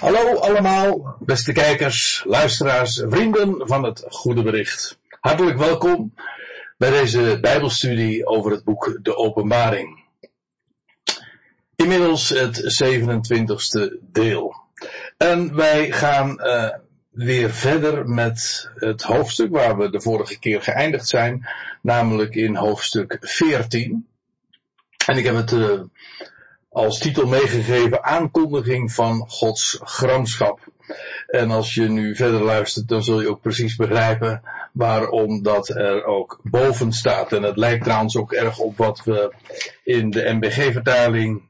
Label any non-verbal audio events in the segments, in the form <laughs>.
Hallo allemaal, beste kijkers, luisteraars, vrienden van het Goede Bericht. Hartelijk welkom bij deze Bijbelstudie over het boek De Openbaring. Inmiddels het 27ste deel. En wij gaan uh, weer verder met het hoofdstuk waar we de vorige keer geëindigd zijn, namelijk in hoofdstuk 14. En ik heb het uh, als titel meegegeven aankondiging van Gods gramschap. En als je nu verder luistert, dan zul je ook precies begrijpen waarom dat er ook boven staat. En het lijkt trouwens ook erg op wat we in de MBG-vertaling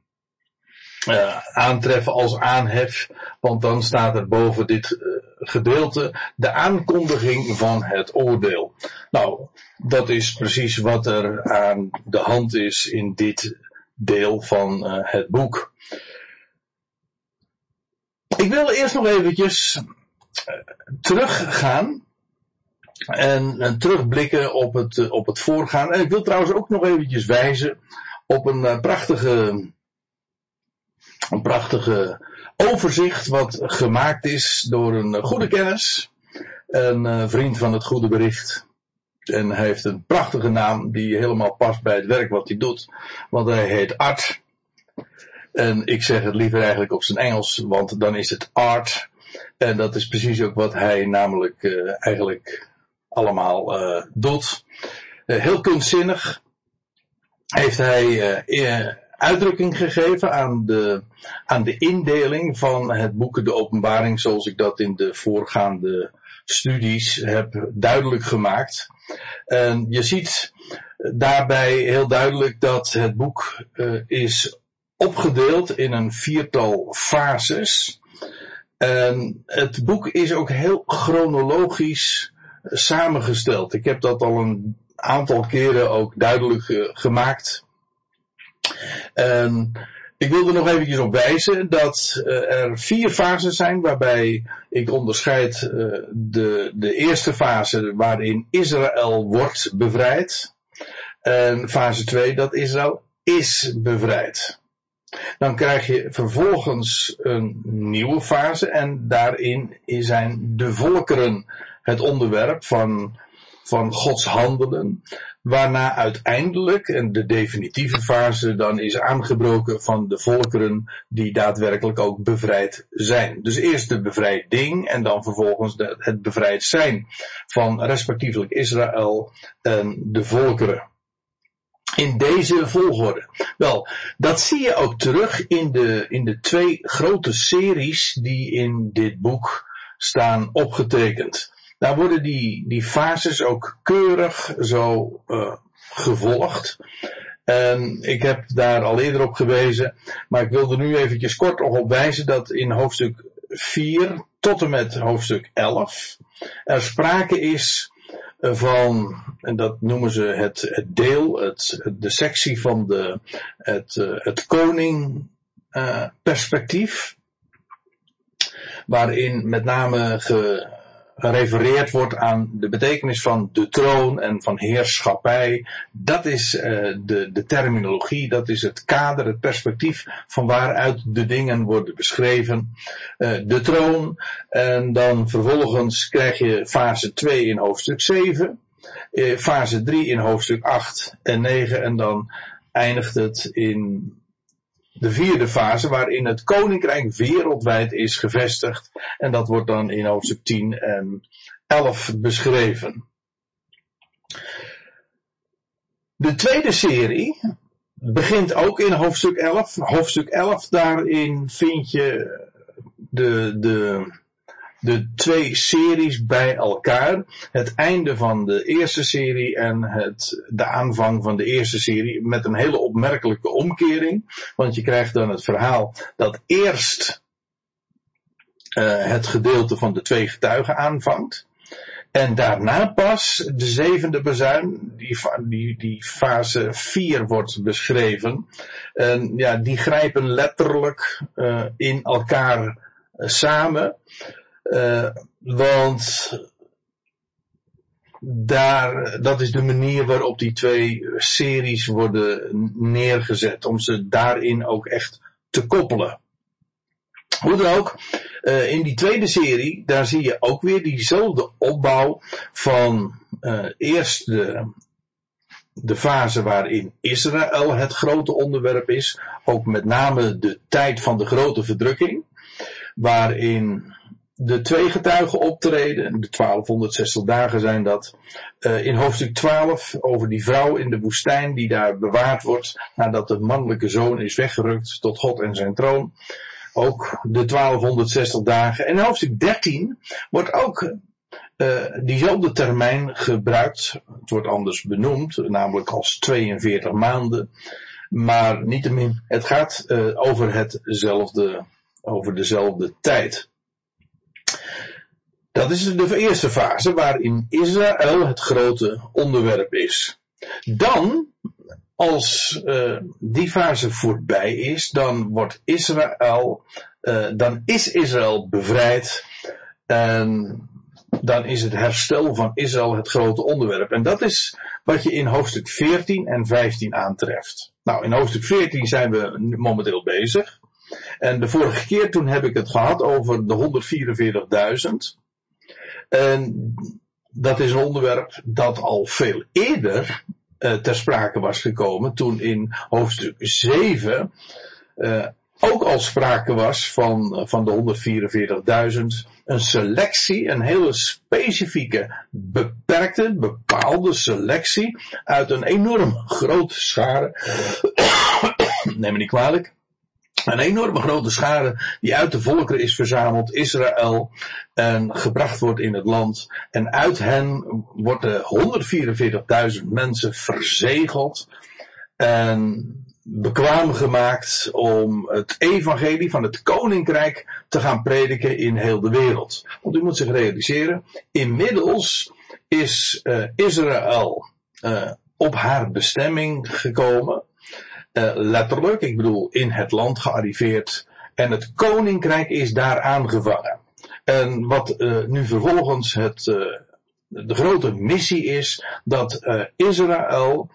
uh, aantreffen als aanhef. Want dan staat er boven dit uh, gedeelte de aankondiging van het oordeel. Nou, dat is precies wat er aan de hand is in dit deel van uh, het boek. Ik wil eerst nog eventjes uh, teruggaan en, en, terugblikken op het, uh, op het voorgaan. En ik wil trouwens ook nog eventjes wijzen op een prachtige, een prachtige overzicht wat gemaakt is door een goede kennis, een vriend van het goede bericht. En hij heeft een prachtige naam die helemaal past bij het werk wat hij doet. Want hij heet Art. En ik zeg het liever eigenlijk op zijn Engels, want dan is het Art. En dat is precies ook wat hij namelijk uh, eigenlijk allemaal uh, doet. Uh, heel kunstzinnig heeft hij uitdrukking gegeven aan de, aan de indeling van het boek De Openbaring, zoals ik dat in de voorgaande studies heb duidelijk gemaakt. En je ziet daarbij heel duidelijk dat het boek uh, is opgedeeld in een viertal fases. En het boek is ook heel chronologisch samengesteld. Ik heb dat al een aantal keren ook duidelijk uh, gemaakt. En ik wil er nog eventjes op wijzen dat uh, er vier fases zijn waarbij ik onderscheid uh, de, de eerste fase waarin Israël wordt bevrijd. En fase 2 dat Israël is bevrijd. Dan krijg je vervolgens een nieuwe fase en daarin zijn de volkeren het onderwerp van, van Gods handelen. Waarna uiteindelijk, en de definitieve fase dan is aangebroken van de volkeren die daadwerkelijk ook bevrijd zijn. Dus eerst de bevrijding en dan vervolgens het bevrijd zijn van respectievelijk Israël en de volkeren. In deze volgorde. Wel, dat zie je ook terug in de, in de twee grote series die in dit boek staan opgetekend. Daar worden die, die fases ook keurig zo uh, gevolgd. En ik heb daar al eerder op gewezen, maar ik wil er nu eventjes kort nog op wijzen dat in hoofdstuk 4 tot en met hoofdstuk 11 er sprake is van, en dat noemen ze het, het deel, het, de sectie van de, het, het koning uh, perspectief, waarin met name ge, gerefereerd wordt aan de betekenis van de troon en van heerschappij. Dat is uh, de, de terminologie, dat is het kader, het perspectief van waaruit de dingen worden beschreven. Uh, de troon en dan vervolgens krijg je fase 2 in hoofdstuk 7, uh, fase 3 in hoofdstuk 8 en 9 en dan eindigt het in de vierde fase waarin het koninkrijk wereldwijd is gevestigd. En dat wordt dan in hoofdstuk 10 en 11 beschreven. De tweede serie begint ook in hoofdstuk 11. Hoofdstuk 11, daarin vind je de, de, de twee series bij elkaar. Het einde van de eerste serie en het, de aanvang van de eerste serie met een hele opmerkelijke omkering. Want je krijgt dan het verhaal dat eerst uh, het gedeelte van de twee getuigen aanvangt. En daarna pas de zevende bezuin, die, die, die fase 4 wordt beschreven. En ja, die grijpen letterlijk uh, in elkaar uh, samen. Uh, want daar, dat is de manier waarop die twee series worden neergezet. Om ze daarin ook echt te koppelen. Hoe dan ook, uh, in die tweede serie, daar zie je ook weer diezelfde opbouw van uh, eerst de fase waarin Israël het grote onderwerp is. Ook met name de tijd van de grote verdrukking. Waarin de twee getuigen optreden. De 1260 dagen zijn dat. Uh, in hoofdstuk 12 over die vrouw in de woestijn die daar bewaard wordt nadat de mannelijke zoon is weggerukt tot God en zijn troon. Ook de 1260 dagen. En in hoofdstuk 13 wordt ook uh, diezelfde termijn gebruikt. Het wordt anders benoemd, namelijk als 42 maanden. Maar niettemin, het gaat uh, over hetzelfde, over dezelfde tijd. Dat is de eerste fase waarin Israël het grote onderwerp is. Dan, als uh, die fase voorbij is, dan wordt Israël, uh, dan is Israël bevrijd en dan is het herstel van Israël het grote onderwerp. En dat is wat je in hoofdstuk 14 en 15 aantreft. Nou, in hoofdstuk 14 zijn we momenteel bezig. En de vorige keer toen heb ik het gehad over de 144.000. En dat is een onderwerp dat al veel eerder uh, ter sprake was gekomen. Toen in hoofdstuk 7 uh, ook al sprake was van, van de 144.000. Een selectie, een hele specifieke, beperkte, bepaalde selectie uit een enorm grote schare. <coughs> Neem me niet kwalijk een enorme grote schade die uit de volkeren is verzameld, Israël, en gebracht wordt in het land. En uit hen worden 144.000 mensen verzegeld en bekwaam gemaakt om het evangelie van het koninkrijk te gaan prediken in heel de wereld. Want u moet zich realiseren, inmiddels is uh, Israël uh, op haar bestemming gekomen. Uh, letterlijk, ik bedoel in het land gearriveerd. En het koninkrijk is daar aangevangen. En wat uh, nu vervolgens het, uh, de grote missie is, dat Israël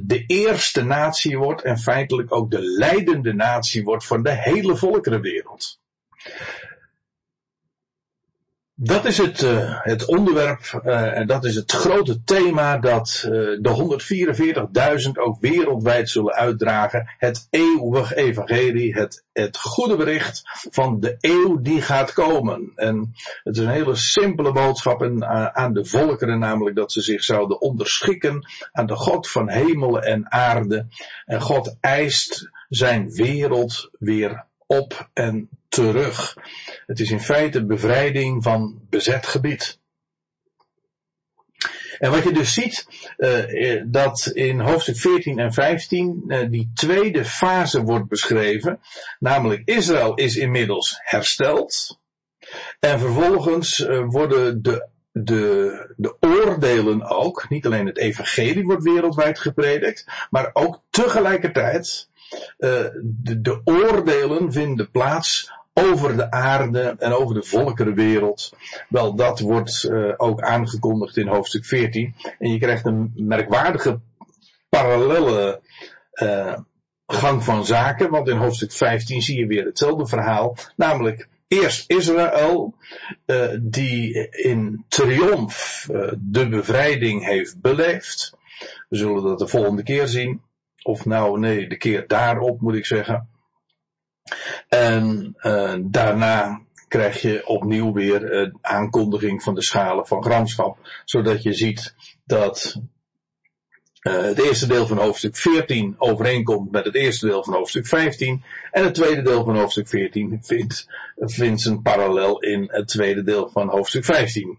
de eerste natie wordt en feitelijk ook de leidende natie wordt van de hele volkerenwereld. Dat is het, uh, het onderwerp uh, en dat is het grote thema dat uh, de 144.000 ook wereldwijd zullen uitdragen. Het eeuwig evangelie, het, het goede bericht van de eeuw die gaat komen. En het is een hele simpele boodschap aan de volkeren, namelijk dat ze zich zouden onderschikken aan de God van hemel en aarde. En God eist zijn wereld weer op en terug. Het is in feite bevrijding van bezet gebied. En wat je dus ziet, uh, dat in hoofdstuk 14 en 15 uh, eh, die tweede fase wordt beschreven. Namelijk Israël is inmiddels hersteld. En vervolgens worden de, de, de oordelen ook, niet alleen het evangelie wordt wereldwijd gepredikt, maar ook tegelijkertijd de, de oordelen vinden plaats over de aarde en over de volkerenwereld. Wel, dat wordt uh, ook aangekondigd in hoofdstuk 14. En je krijgt een merkwaardige parallelle uh, gang van zaken. Want in hoofdstuk 15 zie je weer hetzelfde verhaal. Namelijk eerst Israël, uh, die in triomf de bevrijding heeft beleefd. We zullen dat de volgende keer zien. Of nou, nee, de keer daarop moet ik zeggen. En uh, daarna krijg je opnieuw weer een aankondiging van de schalen van gramschap. Zodat je ziet dat uh, het eerste deel van hoofdstuk 14 overeenkomt met het eerste deel van hoofdstuk 15. En het tweede deel van hoofdstuk 14 vindt, vindt zijn parallel in het tweede deel van hoofdstuk 15.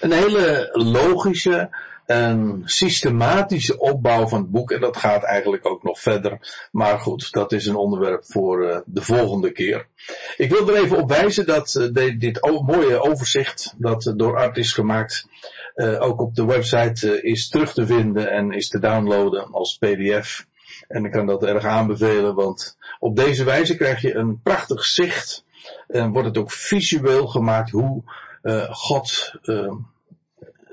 Een hele logische een systematische opbouw van het boek. En dat gaat eigenlijk ook nog verder. Maar goed, dat is een onderwerp voor uh, de volgende keer. Ik wil er even op wijzen dat de, dit mooie overzicht dat door Art is gemaakt. ook op de website is terug te vinden en is te downloaden als pdf. En ik kan dat erg aanbevelen, want op deze wijze krijg je een prachtig zicht. En wordt het ook visueel gemaakt hoe God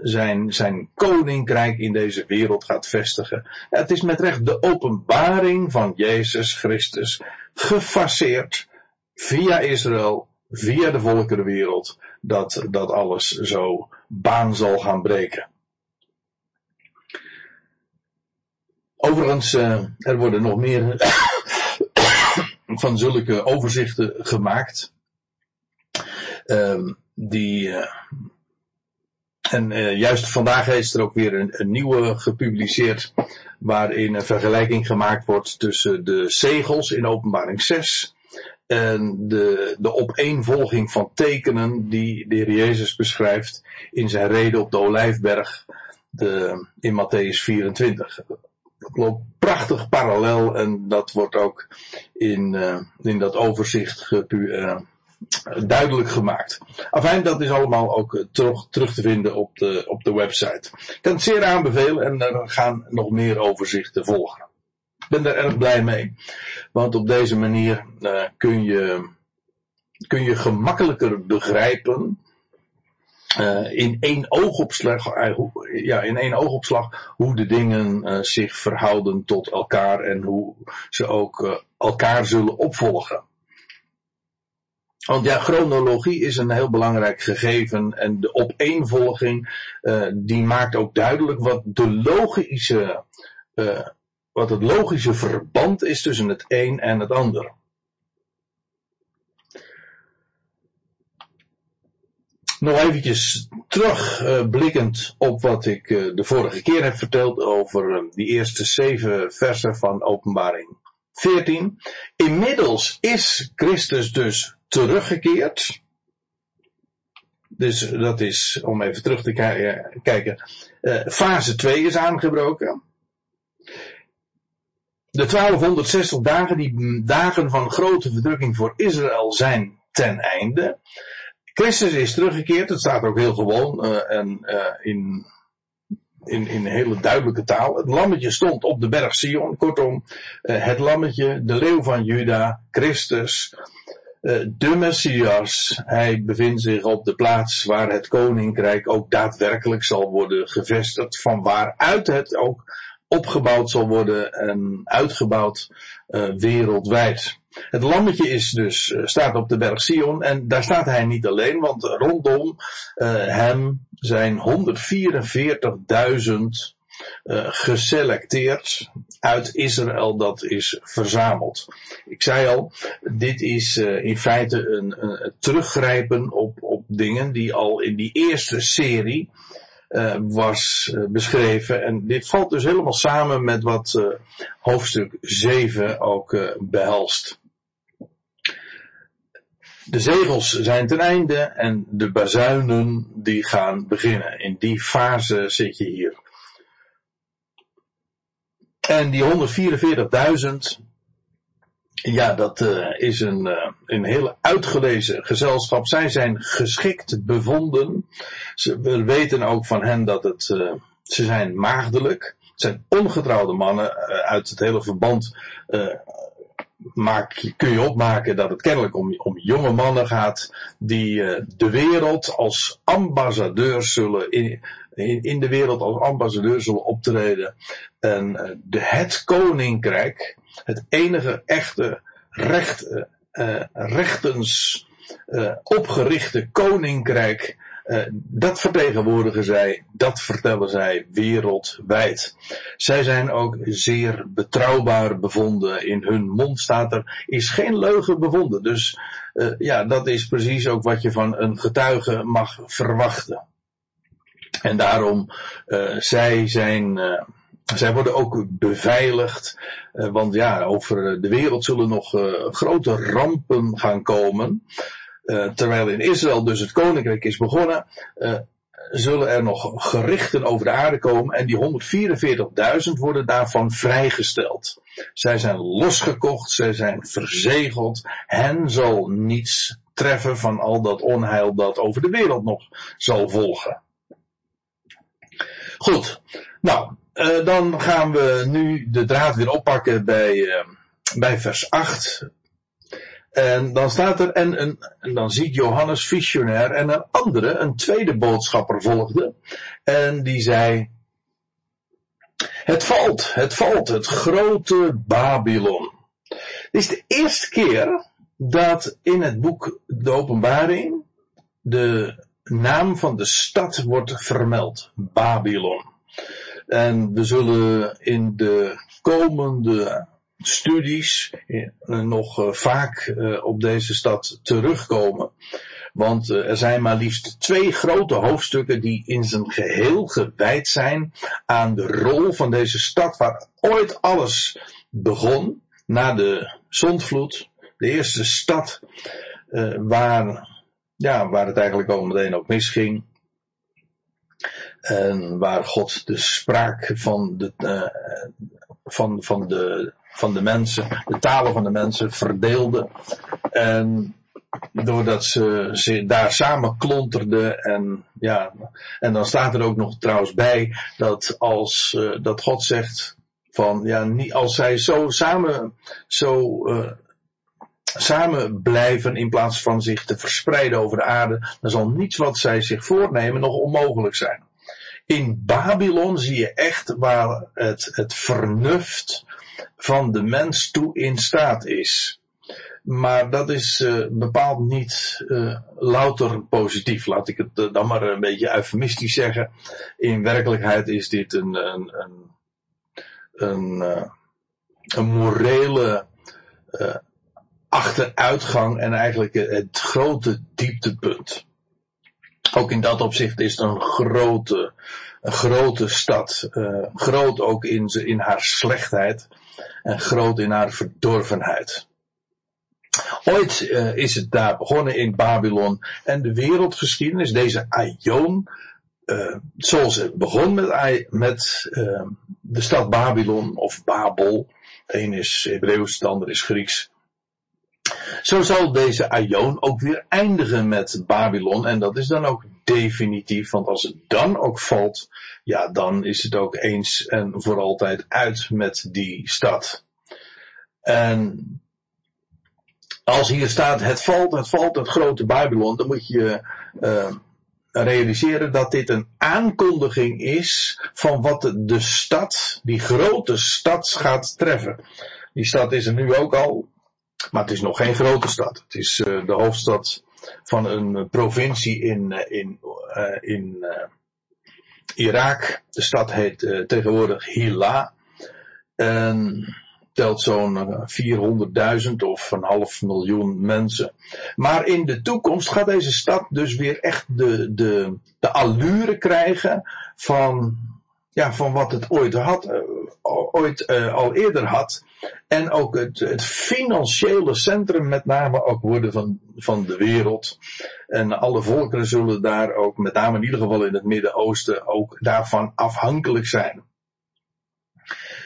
zijn, zijn koninkrijk in deze wereld gaat vestigen. het is met recht de openbaring van Jezus Christus gefaseerd via Israël, via de volkerenwereld, dat, dat alles zo baan zal gaan breken. Overigens, uh, er worden nog meer <coughs> van zulke overzichten gemaakt. Uh, die, uh, en uh, juist vandaag is er ook weer een, een, nieuwe gepubliceerd, waarin een vergelijking gemaakt wordt tussen de zegels in openbaring 6 en de, de opeenvolging van tekenen die de heer Jezus beschrijft in zijn reden op de Olijfberg de, in Matthäus 24. Dat loopt prachtig parallel en dat wordt ook in, uh, in dat overzicht gepu, uh, duidelijk gemaakt. Afijn, dat is allemaal ook terug, terug te vinden op de, op de website. Ik kan het zeer aanbevelen en er gaan nog meer overzichten volgen. Ik ben er erg blij mee. Want op deze manier uh, kun, je, kun je gemakkelijker begrijpen uh, in één oogopslag, ja, in één oogopslag hoe de dingen zich verhouden tot elkaar en hoe ze ook elkaar zullen opvolgen. Want ja, chronologie is een heel belangrijk gegeven en de opeenvolging die maakt ook duidelijk wat de logische, wat het logische verband is tussen het een en het ander. Nog eventjes terugblikkend op wat ik de vorige keer heb verteld over die eerste zeven versen van openbaring 14. Inmiddels is Christus dus teruggekeerd. Dus dat is, om even terug te kijken, fase 2 is aangebroken. De 1260 dagen, die dagen van grote verdrukking voor Israël zijn ten einde. Christus is teruggekeerd, het staat ook heel gewoon uh, en in, in, in hele duidelijke taal. Het lammetje stond op de berg Sion, kortom, het lammetje, de leeuw van Juda, Christus, de Messias, hij bevindt zich op de plaats waar het koninkrijk ook daadwerkelijk zal worden gevestigd, van waaruit het ook opgebouwd zal worden en uitgebouwd wereldwijd. Het lammetje is dus, uh, staat op de berg Sion en daar staat hij niet alleen, want rondom uh, hem zijn 144.000 uh, geselecteerd uit Israël dat is verzameld. Ik zei al, dit is in feite een, een, teruggrijpen op, op dingen die al in die eerste serie uh, was beschreven. En dit valt dus helemaal samen met wat hoofdstuk 7 ook behelst. De zegels zijn ten einde en de bazuinen die gaan beginnen. In die fase zit je hier. En die 144.000, ja, dat uh, is een, uh, een hele uitgelezen gezelschap. Zij zijn geschikt bevonden. Ze, we weten ook van hen dat het, uh, ze zijn maagdelijk. Het zijn ongetrouwde mannen uit het hele verband maak, kun je opmaken dat het kennelijk om, om jonge mannen gaat die de wereld als ambassadeurs zullen in, in, in, de wereld als ambassadeur zullen optreden. En uh, de, het koninkrijk, het enige echte recht, uh, rechtens opgerichte koninkrijk dat vertegenwoordigen zij, dat vertellen zij wereldwijd. Zij zijn ook zeer betrouwbaar bevonden. In hun mond staat er, is geen leugen bevonden. Dus ja, dat is precies ook wat je van een getuige mag verwachten. En daarom, uh, zij zijn, zij worden ook beveiligd. want ja, over de wereld zullen nog grote rampen gaan komen. Uh, terwijl in Israël dus het koninkrijk is begonnen, uh, zullen er nog gerichten over de aarde komen en die 144.000 worden daarvan vrijgesteld. Zij zijn losgekocht, zij zijn verzegeld, hen zal niets treffen van al dat onheil dat over de wereld nog zal volgen. Goed, nou, uh, dan gaan we nu de draad weer oppakken bij, bij vers 8 en dan staat er, en, een, en dan ziet Johannes visionair en een andere, een tweede boodschapper volgde. En die zei, het valt, het valt, het grote Babylon. Dit is de eerste keer dat in het boek De Openbaring de naam van de stad wordt vermeld. Babylon. En we zullen in de komende studies eh, nog eh, vaak eh, op deze stad terugkomen. Want er zijn maar liefst twee grote hoofdstukken die in zijn geheel gewijd zijn aan de rol van deze stad waar ooit alles begon na de zondvloed. De eerste stad waar, ja, waar het eigenlijk al meteen ook misging. En waar God de spraak van de, van, van de van de mensen, de talen van de mensen verdeelde. En doordat ze, ze daar samen klonterden en ja, en dan staat er ook nog trouwens bij dat als uh, dat God zegt van ja, niet, als zij zo samen zo uh, samen blijven in plaats van zich te verspreiden over de aarde, dan zal niets wat zij zich voornemen nog onmogelijk zijn. In Babylon zie je echt waar het, het vernuft van de mens toe in staat is. Maar dat is uh, bepaald niet uh, louter positief. Laat ik het uh, dan maar een beetje eufemistisch zeggen. In werkelijkheid is dit een, een, een, een, een morele achteruitgang en eigenlijk het grote dieptepunt. Ook in dat opzicht is het een grote, een grote stad. groot ook in, in haar slechtheid en groot in haar verdorvenheid. Ooit uh, is het daar begonnen in Babylon en de wereldgeschiedenis, deze Aion, zoals het begon met, met de stad Babylon of Babel, de is Hebreeuws, de ander is Grieks. Zo zal deze Aion ook weer eindigen met Babylon en dat is dan ook definitief, want als het dan ook valt, ja, dan is het ook eens en voor altijd uit met die stad. En als hier staat, het valt, het valt, het grote Babylon, dan moet je uh, realiseren dat dit een aankondiging is van wat de stad, die grote stad gaat treffen. Die stad is er nu ook al, maar het is nog geen grote stad. Het is uh, de hoofdstad van een provincie in, uh, in, in Irak. De stad heet tegenwoordig Hila. En telt zo'n 400.000 of een half miljoen mensen. Maar in de toekomst gaat deze stad dus weer echt de, de, de allure krijgen van, ja, van wat het ooit had, uh, ooit uh, al eerder had. En ook het, het financiële centrum met name ook worden van, van de wereld. En alle volkeren zullen daar ook, met name in ieder geval in het Midden-Oosten, ook daarvan afhankelijk zijn.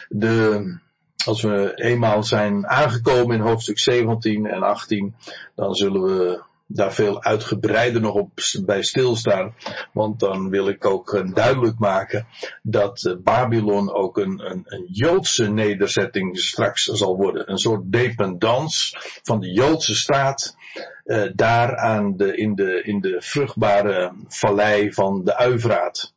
De, als we eenmaal zijn aangekomen in hoofdstuk 17 en 18, dan zullen we daar veel uitgebreider nog op bij stilstaan. Want dan wil ik ook eh, duidelijk maken dat eh, Babylon ook een, een, een Joodse nederzetting straks zal worden. Een soort dependance van de Joodse staat. Uh, daar aan de, in, de, in de vruchtbare vallei van de Uivraat.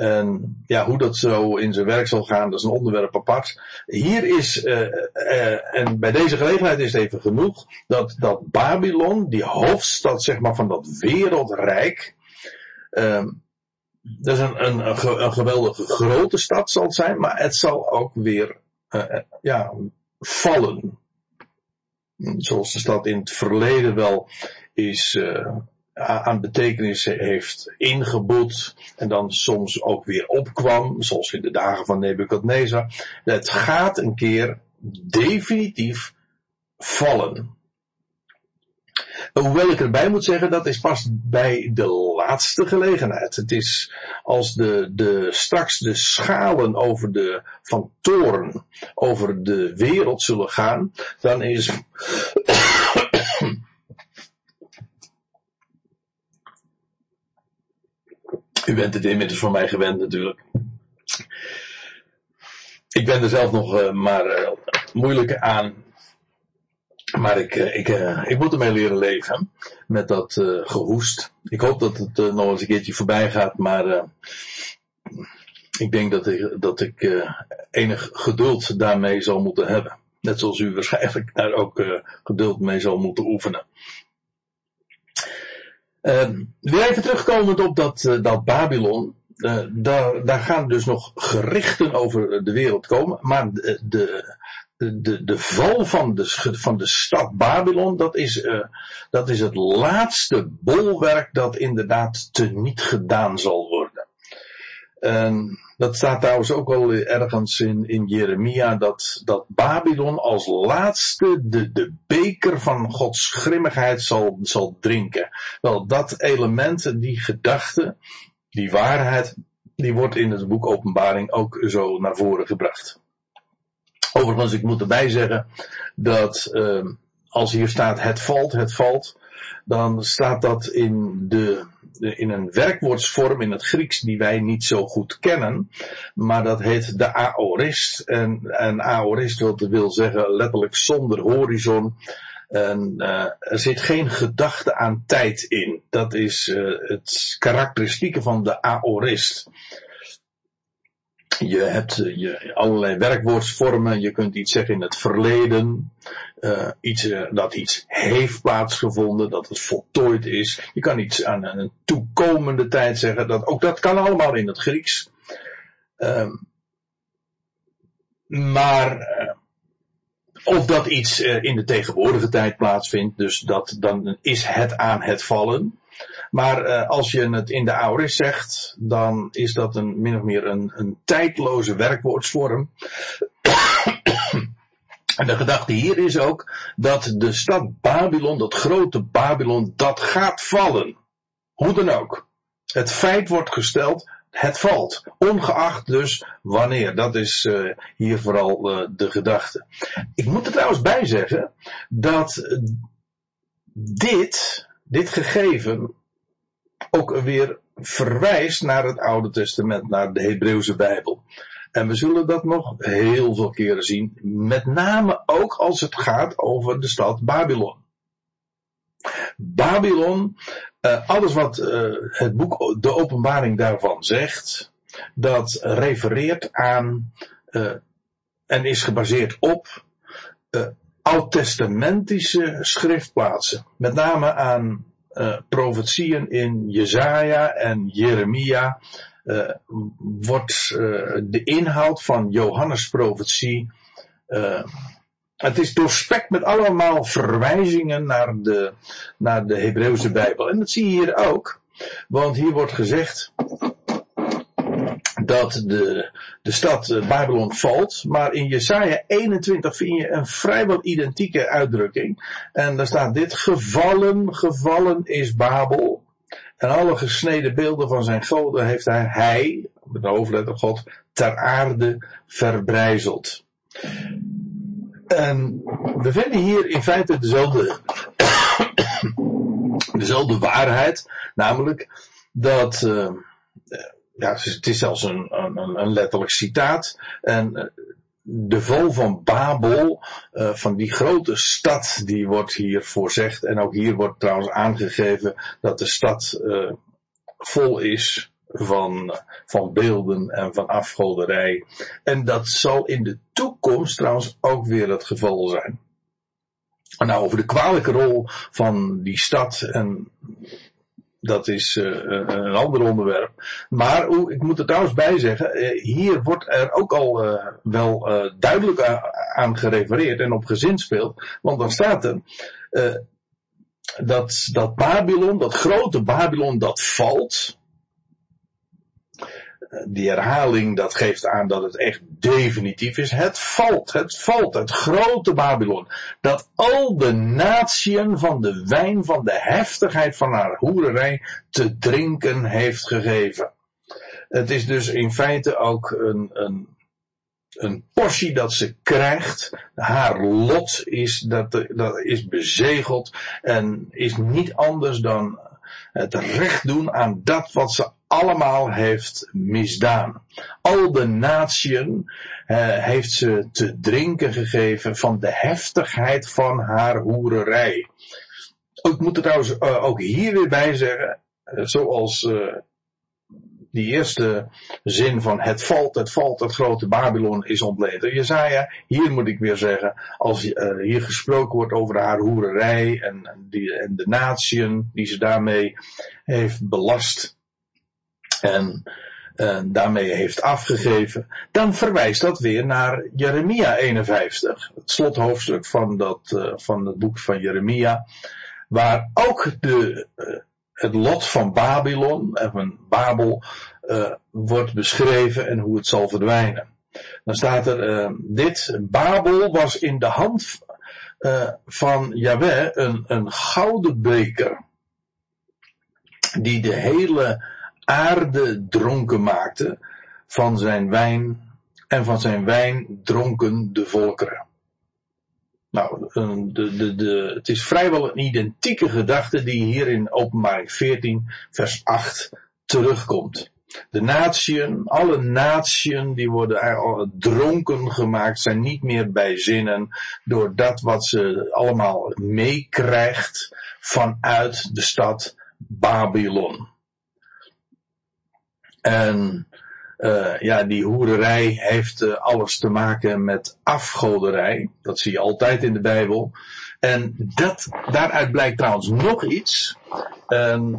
En ja, hoe dat zo in zijn werk zal gaan, dat is een onderwerp apart. Hier is, uh, uh, en bij deze gelegenheid is het even genoeg, dat, dat Babylon, die hoofdstad zeg maar van dat wereldrijk, uh, dat is een, een, een, geweldige grote stad zal zijn, maar het zal ook weer, uh, ja, vallen. Zoals de stad in het verleden wel is, aan betekenis heeft ingeboet en dan soms ook weer opkwam, zoals in de dagen van Nebukadnezar. Het gaat een keer definitief vallen. Hoewel ik erbij moet zeggen, dat is pas bij de laatste gelegenheid. Het is als de, de, straks de schalen over de, van toren over de wereld zullen gaan, dan is U bent het inmiddels voor mij gewend natuurlijk. Ik ben er zelf nog uh, maar uh, moeilijk aan. Maar ik, uh, ik, ik moet ermee leren leven. Met dat gehoest. Ik hoop dat het nog eens een keertje voorbij gaat. Maar ik denk dat ik, dat ik enig geduld daarmee zal moeten hebben. Net zoals u waarschijnlijk daar ook geduld mee zal moeten oefenen. Uh, weer even terugkomend op dat, dat Babylon. Uh, daar, daar gaan dus nog gerichten over de wereld komen. Maar de, de, de, de val van de, van de stad Babylon, dat is, uh, dat is het laatste bolwerk dat inderdaad teniet gedaan zal. En dat staat trouwens ook al ergens in, in Jeremia, dat, dat Babylon als laatste de, de beker van Gods grimmigheid zal, zal drinken. Wel, dat element, die gedachte, die waarheid, die wordt in het boek Openbaring ook zo naar voren gebracht. Overigens, ik moet erbij zeggen dat uh, als hier staat het valt, het valt, dan staat dat in, de, in een werkwoordsvorm in het Grieks die wij niet zo goed kennen, maar dat heet de aorist. En, aorist wil, wil zeggen letterlijk zonder horizon. En uh, er zit geen gedachte aan tijd in. Dat is uh, het karakteristieke van de aorist. Je hebt eh, je, allerlei werkwoordsvormen. Je kunt iets zeggen in het verleden. Uh, iets, uh, dat iets heeft plaatsgevonden. Dat het voltooid is. Je kan iets aan een toekomende tijd zeggen. Dat, ook dat kan allemaal in het Grieks. Uh, maar of dat iets in de tegenwoordige tijd plaatsvindt. Dus dat, dan is het aan het vallen. Maar uh, als je het in de Auris zegt, dan is dat een, min of meer een, een tijdloze werkwoordsvorm. <coughs> en de gedachte hier is ook dat de stad Babylon, dat grote Babylon, dat gaat vallen. Hoe dan ook. Het feit wordt gesteld, het valt. Ongeacht dus wanneer. Dat is uh, hier vooral uh, de gedachte. Ik moet er trouwens bij zeggen dat dit, dit gegeven ook weer verwijst naar het Oude Testament, naar de Hebreeuwse Bijbel. En we zullen dat nog heel veel keren zien, met name ook als het gaat over de stad Babylon. Babylon, uh, alles wat uh, het boek, de openbaring daarvan zegt, dat refereert aan uh, en is gebaseerd op oud-testamentische schriftplaatsen. Met name aan uh, profetieën in Jezaja en Jeremia uh, wordt uh, de inhoud van Johannes profetie het is doorspekt met allemaal verwijzingen naar de, naar de Hebreeuwse Bijbel. En dat zie je hier ook. Want hier wordt gezegd dat de, de stad eh, Babylon valt. Maar in Jesaja 21 vind je een vrijwel identieke uitdrukking. En daar staat dit, gevallen, gevallen is Babel. En alle gesneden beelden van zijn goden heeft hij, hij met de hoofdletter God, ter aarde verbrijzeld. En we vinden hier in feite dezelfde, <coughs> dezelfde waarheid, namelijk dat, uh, ja, het is zelfs een, een, een letterlijk citaat. En eh, de val van Babel, uh, van die grote stad, die wordt hier voorzegd. En ook hier wordt trouwens aangegeven dat de stad uh, vol is van, van beelden en van afgoderij. En dat zal in de toekomst trouwens ook weer het geval zijn. Nou, over de kwalijke rol van die stad en dat is uh, een ander onderwerp. Maar ik moet er trouwens bij zeggen, hier wordt er ook al wel duidelijk aan gerefereerd en op gezinspeeld. Want dan staat er dat, dat Babylon, dat grote Babylon, dat valt die herhaling, dat geeft aan dat het echt definitief is. Het valt, het valt, het grote Babylon. Dat al de natieën van de wijn van de heftigheid van haar hoererij te drinken heeft gegeven. Het is dus in feite ook een, een, een portie dat ze krijgt. Haar lot is, dat, dat is bezegeld en is niet anders dan het recht doen aan dat wat ze allemaal heeft misdaan. Al de natieën uh, heeft ze te drinken gegeven van de heftigheid van haar hoererij. Ik moet er trouwens uh, ook hier weer bij zeggen, uh, zoals die eerste zin van het valt, het valt, het grote Babylon is ontleend. Jezaja, hier moet ik weer zeggen, als uh, hier gesproken wordt over haar hoererij en, die, en de natieën die ze daarmee heeft belast en, daarmee heeft afgegeven, dan verwijst dat weer naar Jeremia 51, het slothoofdstuk van, dat, uh, van het boek van Jeremia, waar ook de, uh, het lot van Babylon en van Babel uh, wordt beschreven en hoe het zal verdwijnen. Dan staat er, uh, dit Babel was in de hand uh, van Yahweh een, een gouden beker die de hele aarde dronken maakte van zijn wijn en van zijn wijn dronken de volkeren. Nou, de, de, de, het is vrijwel een identieke gedachte die hier in openbaring 14 vers 8 terugkomt. De natieën, alle natieën die worden dronken gemaakt, zijn niet meer bij zinnen door dat wat ze allemaal meekrijgt vanuit de stad Babylon. En uh, ja, die hoererij heeft uh, alles te maken met afgoderij. Dat zie je altijd in de Bijbel. En dat, daaruit blijkt trouwens nog iets. Uh,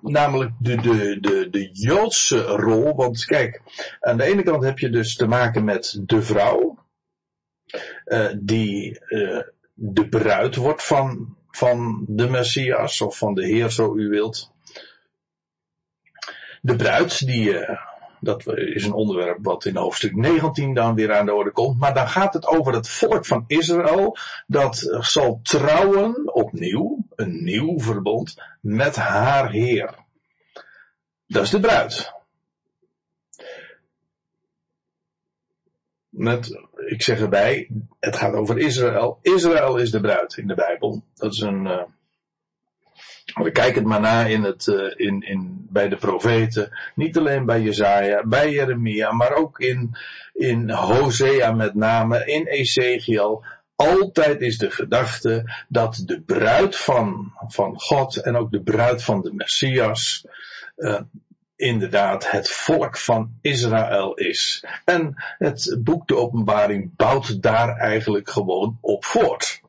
namelijk de, de, de, de Joodse rol. Want kijk, aan de ene kant heb je dus te maken met de vrouw. Uh, die de bruid wordt van, van de Messias of van de Heer, zo u wilt de bruid, die, uh, dat is een onderwerp wat in hoofdstuk 19 dan weer aan de orde komt. Maar dan gaat het over het volk van Israël dat zal trouwen opnieuw, een nieuw verbond, met haar Heer. Dat is de bruid. Met, ik zeg erbij, het gaat over Israël. Israël is de bruid in de Bijbel. Dat is een, uh, we kijken het maar na in het, uh, in, in, bij de profeten. Niet alleen bij Jezaja, bij Jeremia, maar ook in, in Hosea met name, in Ezekiel. Altijd is de gedachte dat de bruid van, van God en ook de bruid van de Messias uh, inderdaad het volk van Israël is. En het boek de openbaring bouwt daar eigenlijk gewoon op voort.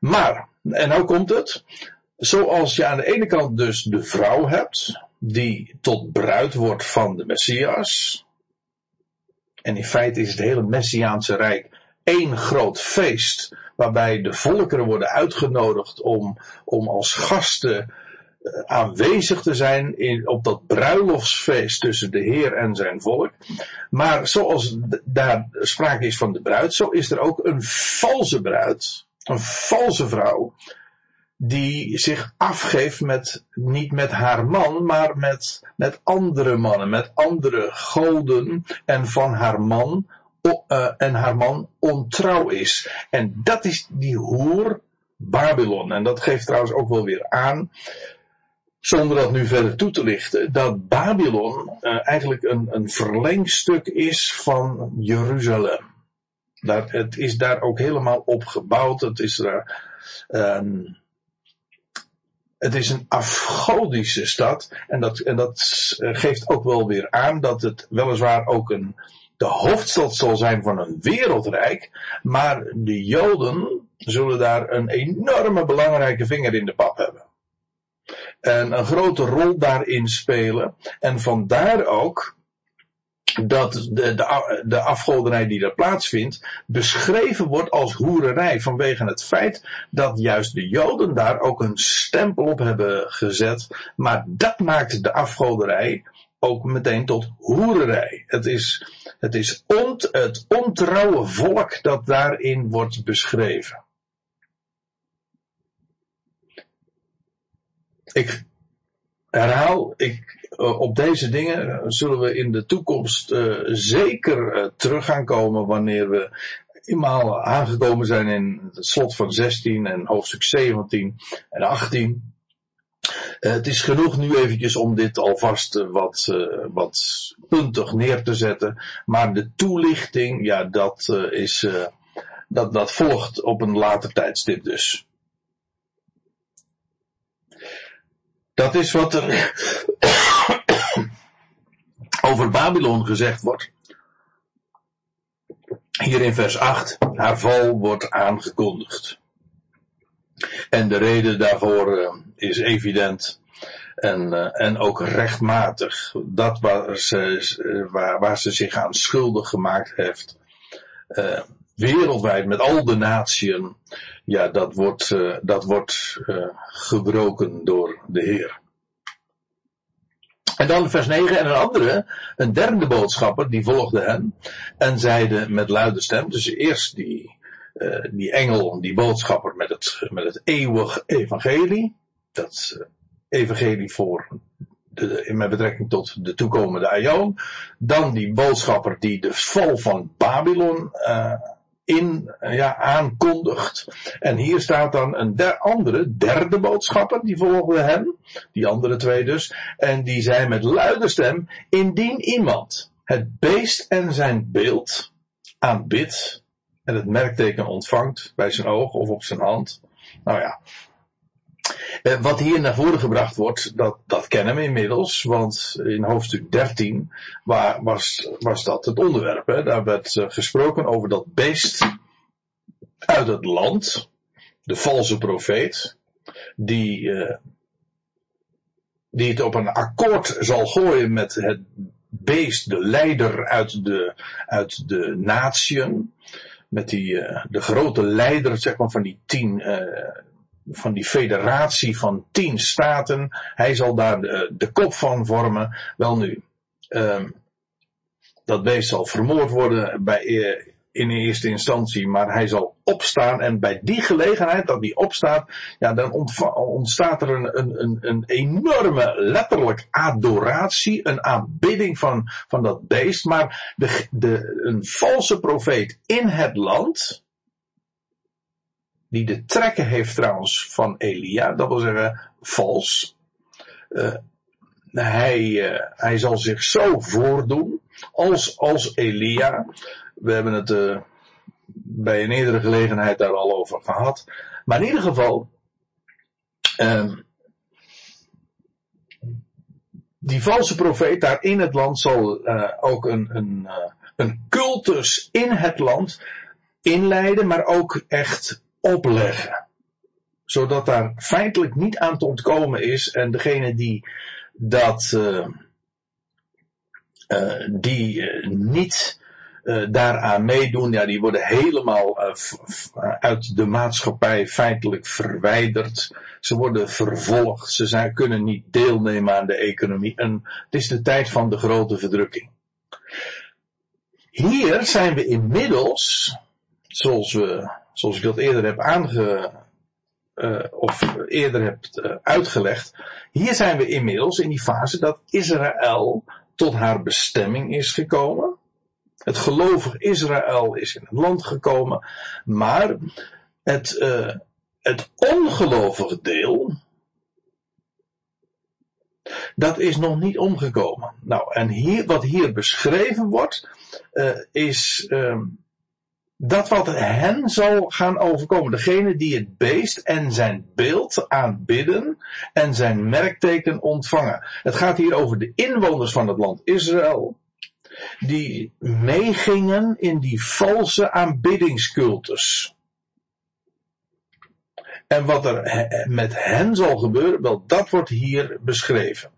Maar, en nou komt het, zoals je aan de ene kant dus de vrouw hebt, die tot bruid wordt van de Messias. En in feite is het hele Messiaanse Rijk één groot feest, waarbij de volkeren worden uitgenodigd om, om als gasten eh, aanwezig te zijn in, op dat bruiloftsfeest tussen de Heer en zijn volk. Maar zoals daar sprake is van de bruid, zo is er ook een valse bruid, een valse vrouw, die zich afgeeft met, niet met haar man, maar met, met andere mannen, met andere goden en van haar man, uh, en haar man ontrouw is. En dat is die hoer Babylon. En dat geeft trouwens ook wel weer aan, zonder dat nu verder toe te lichten, dat Babylon uh, eigenlijk een, een verlengstuk is van Jeruzalem. Dat, het is daar ook helemaal op gebouwd. Het is daar, uh, het is een afgodische stad. En dat, en dat geeft ook wel weer aan dat het weliswaar ook een, de hoofdstad zal zijn van een wereldrijk. Maar de Joden zullen daar een enorme belangrijke vinger in de pap hebben. En een grote rol daarin spelen. En vandaar ook dat de, de, de afgoderij die daar plaatsvindt beschreven wordt als hoererij vanwege het feit dat juist de Joden daar ook een stempel op hebben gezet. Maar dat maakt de afgoderij ook meteen tot hoererij. Het is, het is ont, het ontrouwe volk dat daarin wordt beschreven. Ik herhaal, ik op deze dingen zullen we in de toekomst uh, zeker terug gaan komen wanneer we eenmaal aangekomen zijn in het slot van 16 en hoofdstuk 17 en 18. het is genoeg nu eventjes om dit alvast wat, wat puntig neer te zetten. Maar de toelichting, ja, dat is, dat, dat volgt op een later tijdstip dus. Dat is wat er <coughs> over Babylon gezegd wordt. Hier in vers 8, haar val wordt aangekondigd. En de reden daarvoor uh, is evident en, uh, en ook rechtmatig. Dat waar ze, waar, waar ze zich aan schuldig gemaakt heeft. Wereldwijd met al de natieën. Ja, dat wordt, dat wordt gebroken door de Heer. En dan vers 9 en een andere, een derde boodschapper, die volgde hen en zeide met luide stem, dus eerst die, uh, die engel, die boodschapper met het, met het eeuwig evangelie, dat uh, evangelie voor de, in met betrekking tot de toekomende aion, dan die boodschapper die de val van Babylon uh, in, ja, aankondigt. En hier staat dan een der andere, derde boodschapper, die volgde hem, die andere twee dus, en die zei met luide stem, indien iemand het beest en zijn beeld aanbidt, en het merkteken ontvangt bij zijn oog of op zijn hand, nou ja, eh, wat hier naar voren gebracht wordt, dat, dat kennen we inmiddels, want in hoofdstuk 13 waar, was, was dat het onderwerp. Hè? Daar werd uh, gesproken over dat beest uit het land, de valse profeet, die, uh, die het op een akkoord zal gooien met het beest, de leider uit de, uit de natieën, met die, de grote leider zeg maar, van die tien van die federatie van tien staten. Hij zal daar de, kop van vormen. Wel nu, um, dat beest zal vermoord worden bij, eh, in eerste instantie, maar hij zal opstaan en bij die gelegenheid dat hij opstaat, ja, dan ontstaat er een, een, een, een enorme letterlijk adoratie, een aanbidding van, van dat beest, maar de, de, een valse profeet in het land, die de trekken heeft trouwens van Elia, dat wil zeggen vals. Uh, hij, uh, hij zal zich zo voordoen als, als Elia. We hebben het uh, bij een eerdere gelegenheid daar al over gehad. Maar in ieder geval, ehm, die valse profeet daar in het land zal ook een, een, een cultus in het land inleiden, maar ook echt opleggen. Zodat daar feitelijk niet aan te ontkomen is en degene die dat, uh, die uh, niet daaraan meedoen, ja, die worden helemaal uit de maatschappij feitelijk verwijderd. Ze worden vervolgd, ze zijn, kunnen niet deelnemen aan de economie. En het is de tijd van de grote verdrukking. Hier zijn we inmiddels, zoals we zoals ik dat eerder heb aange, uh, of eerder heb uh, uitgelegd. Hier zijn we inmiddels in die fase dat Israël tot haar bestemming is gekomen. Het gelovig Israël is in het land gekomen, maar het, uh, het ongelovige deel, dat is nog niet omgekomen. Nou, en hier, wat hier beschreven wordt, is, dat wat hen zal gaan overkomen. Degene die het beest en zijn beeld aanbidden en zijn merkteken ontvangen. Het gaat hier over de inwoners van het land Israël. Die meegingen in die valse aanbiddingscultus. En wat er met hen zal gebeuren, wel dat wordt hier beschreven.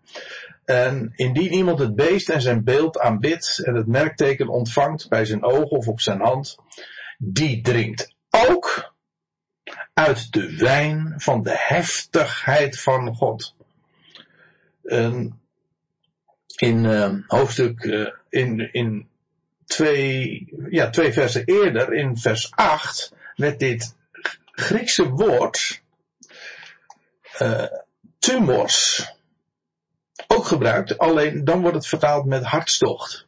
En indien iemand het beest en zijn beeld aanbidt en het merkteken ontvangt bij zijn oog of op zijn hand, die drinkt ook uit de wijn van de heftigheid van God. En in uh, hoofdstuk, uh, in, in twee, ja, twee versen eerder, in vers 8, werd dit Griekse woord, uh, tumors, ook gebruikt, alleen dan wordt het vertaald met hartstocht.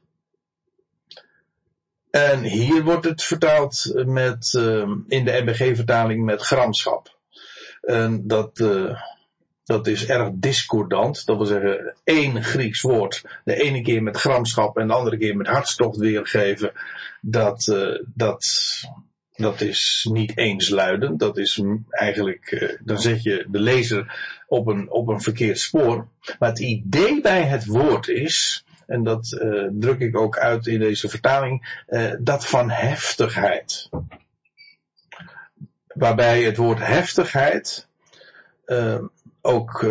En hier wordt het vertaald met, uh, in de MBG-vertaling met gramschap. En dat, uh, dat is erg discordant. Dat wil zeggen, één Grieks woord, de ene keer met gramschap en de andere keer met hartstocht weergeven. Dat, uh, dat, dat is niet eensluidend. Dat is eigenlijk, dan zet je de lezer op een, op een verkeerd spoor. Maar het idee bij het woord is, en dat uh, druk ik ook uit in deze vertaling, uh, dat van heftigheid. Waarbij het woord heftigheid ook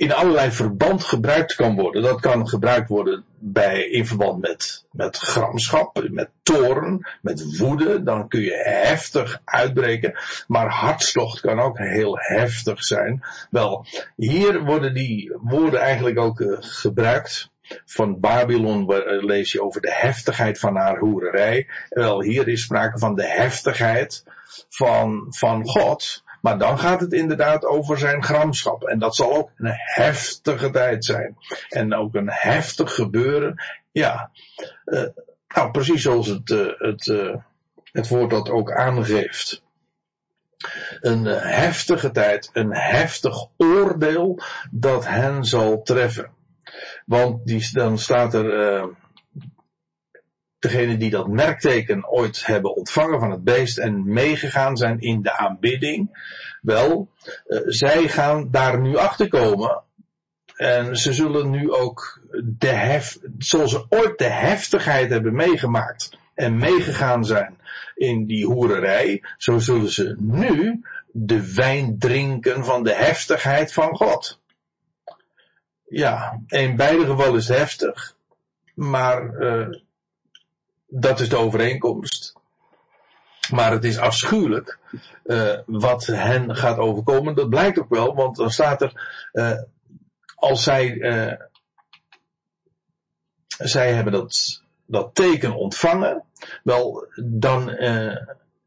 in allerlei verband gebruikt kan worden. Dat kan gebruikt worden bij, in verband met, met gramschap, met toren, met woede. Dan kun je heftig uitbreken. Maar hartstocht kan ook heel heftig zijn. Wel, hier worden die woorden eigenlijk ook uh, gebruikt. Van Babylon uh, lees je over de heftigheid van haar hoererij. Wel, hier is sprake van de heftigheid van, van God. Maar dan gaat het inderdaad over zijn gramschap. En dat zal ook een heftige tijd zijn. En ook een heftig gebeuren. Ja, uh, nou precies zoals het, uh, het, uh, het woord dat ook aangeeft. Een heftige tijd, een heftig oordeel dat hen zal treffen. Want die, dan staat er, degene die dat merkteken ooit hebben ontvangen van het beest en meegegaan zijn in de aanbidding, wel, uh, zij gaan daar nu achter komen. En ze zullen nu ook de hef, zoals ze ooit de heftigheid hebben meegemaakt en meegegaan zijn in die hoererij, zo zullen ze nu de wijn drinken van de heftigheid van God. Ja, in beide gevallen is het heftig, maar uh, dat is de overeenkomst. Maar het is afschuwelijk uh, wat hen gaat overkomen. Dat blijkt ook wel, want dan staat er, uh, als zij, uh, zij hebben dat, dat teken ontvangen, wel, dan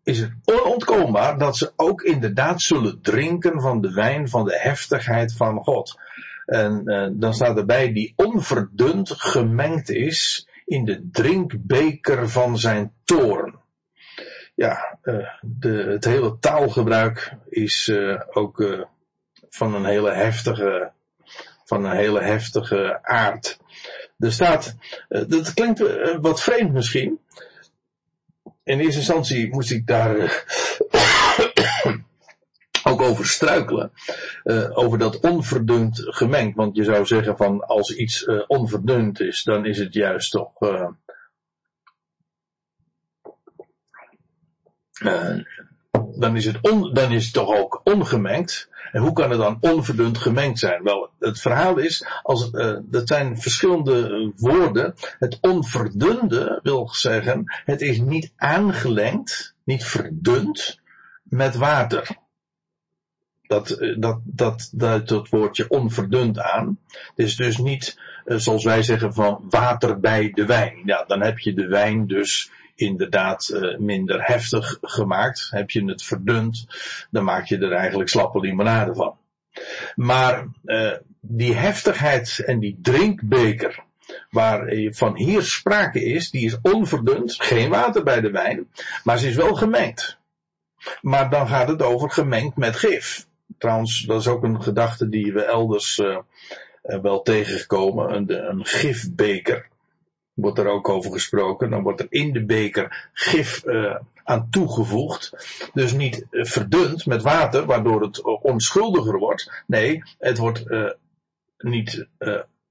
is het onontkoombaar dat ze ook inderdaad zullen drinken van de wijn van de heftigheid van God. En dan staat erbij die onverdund gemengd is in de drinkbeker van zijn toorn. Ja, uh, de, het hele taalgebruik is uh, ook uh, van een hele heftige, van een hele heftige aard. Er staat, dat klinkt wat vreemd misschien. In eerste instantie moest ik daar ook over struikelen. Uh, over dat onverdund gemengd. Want je zou zeggen van als iets uh, onverdund is, dan is het juist toch. Uh, dan, is het on, dan is het toch ook ongemengd. En hoe kan het dan onverdund gemengd zijn? Wel, het verhaal is, als dat zijn verschillende woorden. Het onverdunde wil zeggen, het is niet aangelengd, niet verdund met water. Dat, eh, dat, dat duidt het woordje onverdund aan. Het is dus niet, eh, zoals wij zeggen, van water bij de wijn. Ja, dan heb je de wijn dus inderdaad uh, minder heftig gemaakt. Heb je het verdund, dan maak je er eigenlijk slappe limonade van. Maar uh, die heftigheid en die drinkbeker, waar van hier sprake is, die is onverdund, geen water bij de wijn, maar ze is wel gemengd. Maar dan gaat het over gemengd met gif. Trouwens, dat is ook een gedachte die we elders uh, wel tegengekomen. Een, een gifbeker. Wordt er ook over gesproken. Dan wordt er in de beker gif uh, aan toegevoegd. Dus niet verdund met water, waardoor het onschuldiger wordt. Nee, het wordt niet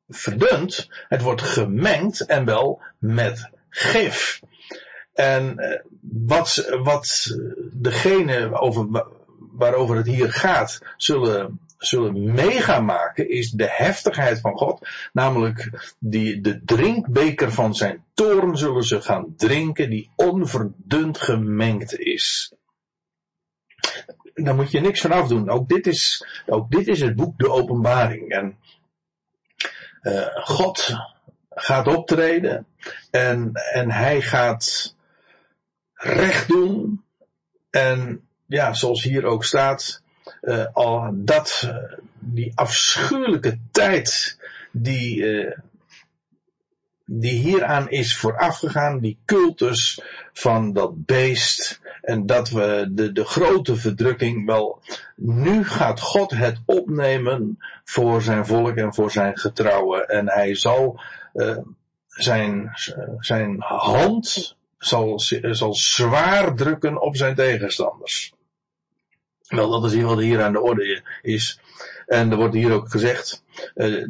verdund. Het wordt gemengd en wel met gif. En wat, wat degene over waarover het hier gaat, zullen, zullen meegaan maken, is de heftigheid van God. Namelijk die, de drinkbeker van zijn toorn zullen ze gaan drinken, die onverdund gemengd is. Daar moet je niks van afdoen. Ook dit is, ook dit is het boek De Openbaring. En uh, God gaat optreden en, en hij gaat recht doen en ja, zoals hier ook staat, uh, al dat, uh, die afschuwelijke tijd die, uh, die hieraan is voorafgegaan, die cultus van dat beest, en dat we de, de grote verdrukking wel, nu gaat God het opnemen voor zijn volk en voor zijn getrouwen, en hij zal zijn, zijn hand zal, zal zwaar drukken op zijn tegenstanders. Wel, dat is hier wat hier aan de orde is. En er wordt hier ook gezegd, uh,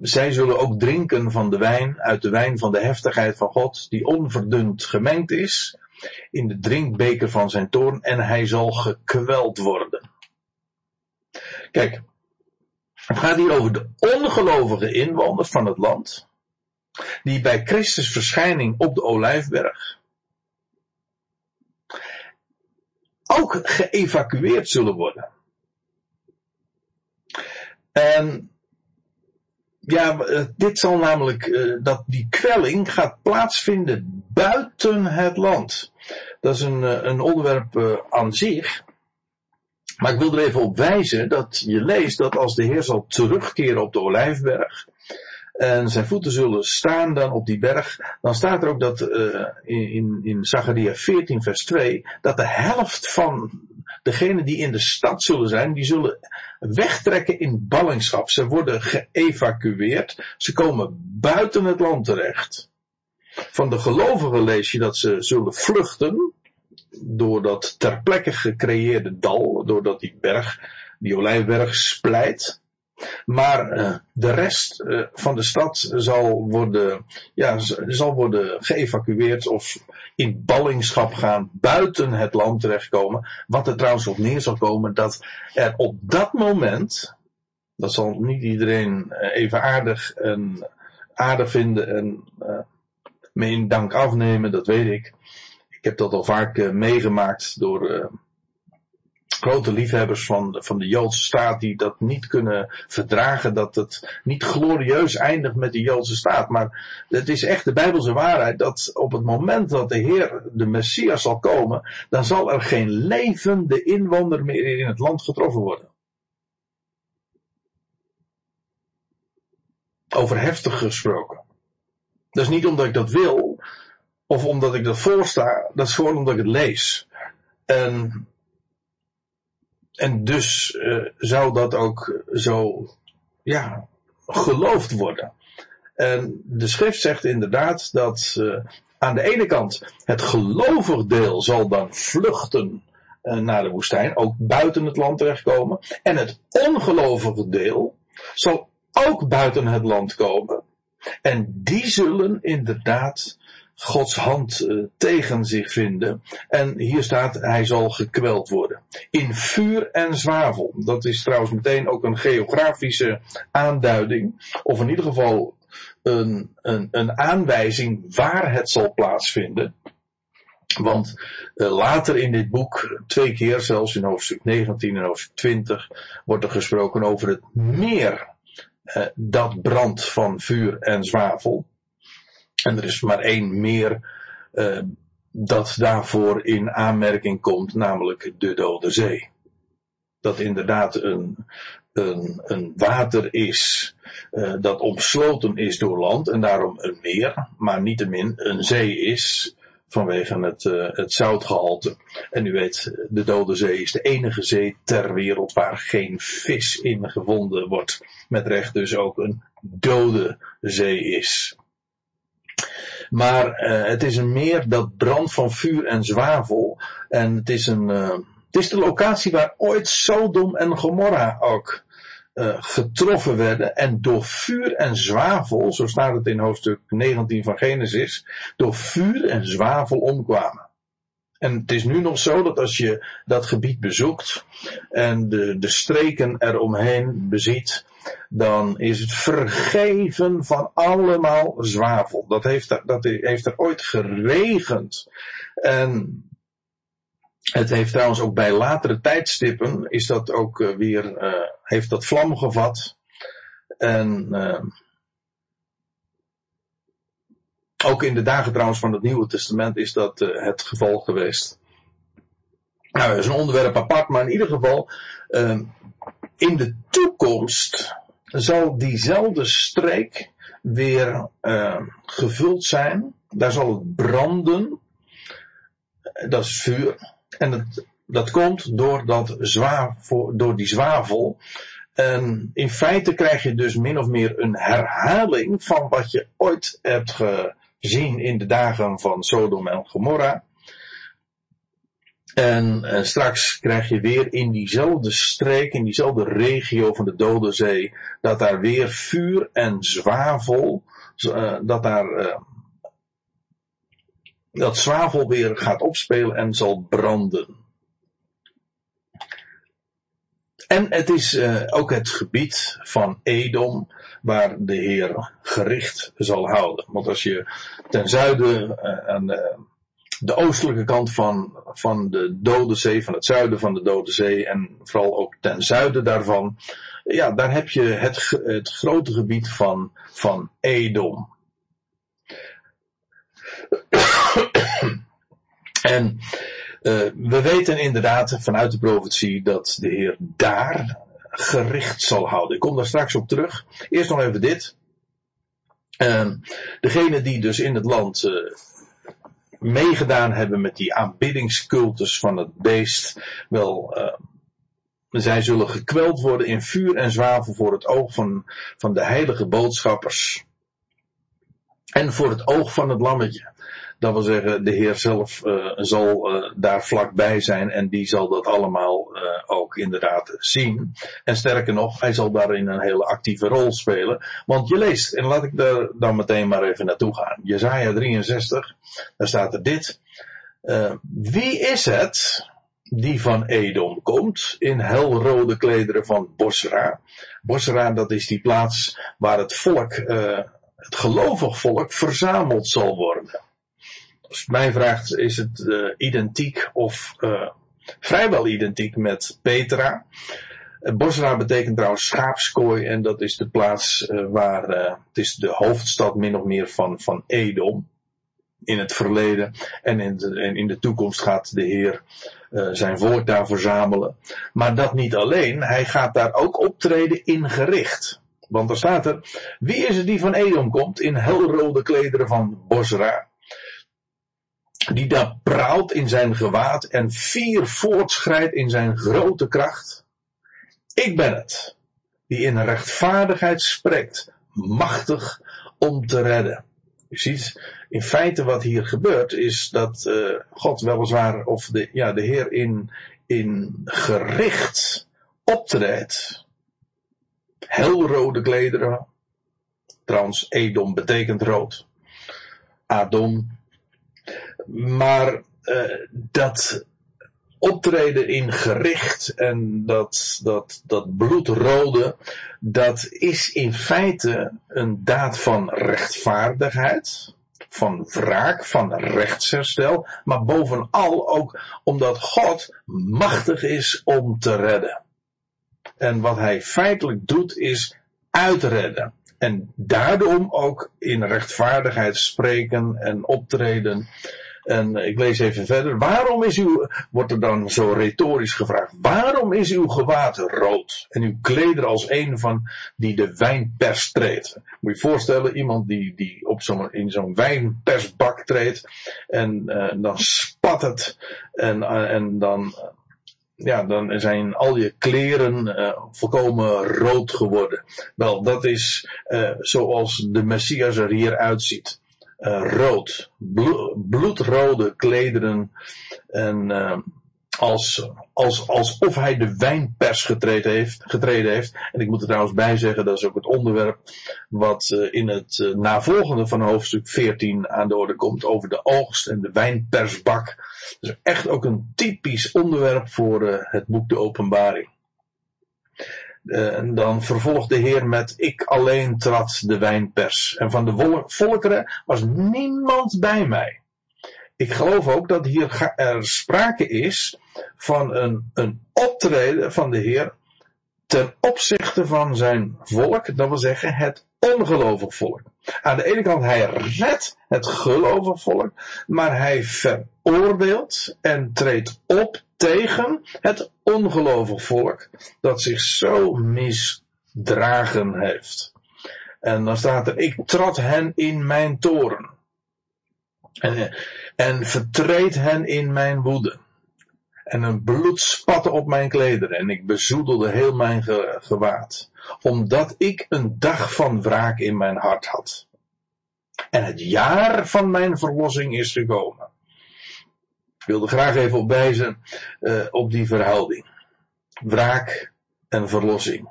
zij zullen ook drinken van de wijn, uit de wijn van de heftigheid van God, die onverdund gemengd is, in de drinkbeker van zijn toorn, en hij zal gekweld worden. Kijk, het gaat hier over de ongelovige inwoners van het land, die bij Christus verschijning op de Olijfberg ook geëvacueerd zullen worden. En ja, eh, dit zal namelijk, uh, dat die kwelling gaat plaatsvinden buiten het land. Dat is een, uh, een onderwerp aan zich. Maar ik wil er even op wijzen dat je leest dat als de Heer zal terugkeren op de Olijfberg. En zijn voeten zullen staan dan op die berg. Dan staat er ook dat in, in, in Zachariah 14 vers 2. Dat de helft van degenen die in de stad zullen zijn. Die zullen wegtrekken in ballingschap. Ze worden geëvacueerd. Ze komen buiten het land terecht. Van de gelovigen lees je dat ze zullen vluchten. Door dat ter plekke gecreëerde dal. Doordat die berg, die olijfberg splijt. Maar uh, de rest uh, van de stad zal worden, ja, zal worden geëvacueerd of in ballingschap gaan, buiten het land terechtkomen. Wat er trouwens op neer zal komen, dat er op dat moment, dat zal niet iedereen uh, even aardig en aardig vinden en me in dank afnemen, dat weet ik. Ik heb dat al vaak meegemaakt door grote liefhebbers van, van de Joodse staat die dat niet kunnen verdragen, dat het niet glorieus eindigt met de Joodse staat. Maar het is echt de Bijbelse waarheid dat op het moment dat de Heer, de Messias zal komen, dan zal er geen levende inwoner meer in het land getroffen worden. Over heftig gesproken. Dat is niet omdat ik dat wil, of omdat ik dat voorsta, dat is gewoon omdat ik het lees. En en dus uh, zou dat ook zo, ja, geloofd worden. En de schrift zegt inderdaad dat uh, aan de ene kant het gelovig deel zal dan vluchten uh, naar de woestijn, ook buiten het land terechtkomen. En het ongelovige deel zal ook buiten het land komen. En die zullen inderdaad Gods hand uh, tegen zich vinden. En hier staat, hij zal gekweld worden. In vuur en zwavel. Dat is trouwens meteen ook een geografische aanduiding. Of in ieder geval een, een, een aanwijzing waar het zal plaatsvinden. Want uh, later in dit boek, twee keer zelfs in hoofdstuk 19 en hoofdstuk 20, wordt er gesproken over het meer uh, dat brandt van vuur en zwavel. En er is maar één meer uh, dat daarvoor in aanmerking komt, namelijk de Dode Zee. Dat inderdaad een, een, een water is uh, dat omsloten is door land en daarom een meer, maar niettemin een zee is vanwege het, uh, het zoutgehalte. En u weet, de Dode Zee is de enige zee ter wereld waar geen vis in gevonden wordt. Met recht dus ook een dode zee is. Maar uh, het is een meer dat brandt van vuur en zwavel. En het is een, uh, het is de locatie waar ooit Sodom en Gomorra ook uh, getroffen werden. En door vuur en zwavel, zo staat het in hoofdstuk 19 van Genesis, door vuur en zwavel omkwamen. En het is nu nog zo dat als je dat gebied bezoekt en de, de streken eromheen beziet, dan is het vergeven van allemaal zwavel. Dat heeft er, dat heeft er ooit geregend. En het heeft trouwens ook bij latere tijdstippen is dat ook uh, weer, uh, heeft dat vlam gevat. En uh, ook in de dagen trouwens van het Nieuwe Testament is dat het geval geweest. Nou, dat is een onderwerp apart, maar in ieder geval, in de toekomst zal diezelfde streek weer uh, gevuld zijn. Daar zal het branden. Dat is vuur. En het, dat komt door, dat door die zwavel. En in feite krijg je dus min of meer een herhaling van wat je ooit hebt gezien in de dagen van Sodom en Gomorra. En, en, straks krijg je weer in diezelfde streek, in diezelfde regio van de Dode Zee, dat daar weer vuur en zwavel, uh, dat daar, uh, dat zwavel weer gaat opspelen en zal branden. En het is ook het gebied van Edom waar de Heer gericht zal houden. Want als je ten zuiden aan de oostelijke kant van, van de Dode Zee, van het zuiden van de Dode Zee en vooral ook ten zuiden daarvan, ja, daar heb je het, het grote gebied van, van Edom. en uh, we weten inderdaad vanuit de profetie dat de Heer daar gericht zal houden. Ik kom daar straks op terug. Eerst nog even dit. Uh, degene die dus in het land uh, meegedaan hebben met die aanbiddingscultus van het beest, wel, uh, zij zullen gekweld worden in vuur en zwavel voor het oog van, van de heilige boodschappers. En voor het oog van het lammetje. Dat wil zeggen, de Heer zelf uh, zal uh, daar vlakbij zijn en die zal dat allemaal uh, ook inderdaad zien. En sterker nog, hij zal daarin een hele actieve rol spelen. Want je leest, en laat ik daar dan meteen maar even naartoe gaan. Jezaja 63, daar staat er dit. wie is het die van Edom komt, in helrode klederen van Bosra. Bosra, dat is die plaats waar het volk, het gelovig volk, verzameld zal worden als mij vraagt, is het uh, identiek of uh, vrijwel identiek met Petra. Uh, Bosra betekent trouwens schaapskooi en dat is de plaats waar, het is de hoofdstad min of meer van, van Edom. In het verleden en in de, en in de toekomst gaat de Heer zijn volk daar verzamelen. Maar dat niet alleen, hij gaat daar ook optreden in gericht. Want er staat er, wie is het die van Edom komt in helrode klederen van Bosra? Die daar praalt in zijn gewaad en vier voortschrijdt in zijn grote kracht. Ik ben het, die in rechtvaardigheid spreekt, machtig om te redden. Je ziet, in feite wat hier gebeurt is dat uh, God weliswaar, of de, ja, de Heer in, in gericht optreedt. Helrode klederen. Trouwens, Edom betekent rood. Adom maar uh, dat optreden in gericht en dat, dat, dat bloedrode, dat is in feite een daad van rechtvaardigheid, van wraak, van rechtsherstel, maar bovenal ook omdat God machtig is om te redden. En wat hij feitelijk doet is uitredden. En daarom ook in rechtvaardigheid spreken en optreden en ik lees even verder. Waarom is uw, wordt er dan zo retorisch gevraagd, waarom is uw gewaad rood en uw kleder als een van die de wijnpers treedt? Moet je voorstellen, iemand die, die op zo'n, in zo'n wijnpersbak treedt en uh, dan spat het en, uh, en dan, ja, dan zijn al je kleren volkomen rood geworden. Wel, dat is zoals de Messias er hier uitziet rood, bloedrode klederen en uh, als, als, alsof hij de wijnpers getreden heeft, getreden heeft. En ik moet er trouwens bij zeggen, dat is ook het onderwerp wat uh, in het navolgende van hoofdstuk 14 aan de orde komt over de oogst en de wijnpersbak. Dus echt ook een typisch onderwerp voor het boek De Openbaring. Uh, en dan vervolgt de Heer met, ik alleen trad de wijnpers. En van de volkeren was niemand bij mij. Ik geloof ook dat hier er sprake is van een, een optreden van de Heer ten opzichte van zijn volk, dat wil zeggen het ongelovig volk. Aan de ene kant, hij redt het gelovig volk, maar hij veroordeelt en treedt op tegen het ongelovig volk dat zich zo misdragen heeft. En dan staat er, ik trad hen in mijn toren. En, en vertreed hen in mijn woede. En een bloed spatte op mijn klederen en ik bezoedelde heel mijn gewaad. Omdat ik een dag van wraak in mijn hart had. En het jaar van mijn verlossing is gekomen. Ik wilde graag even op wijzen uh, op die verhouding. Wraak en verlossing.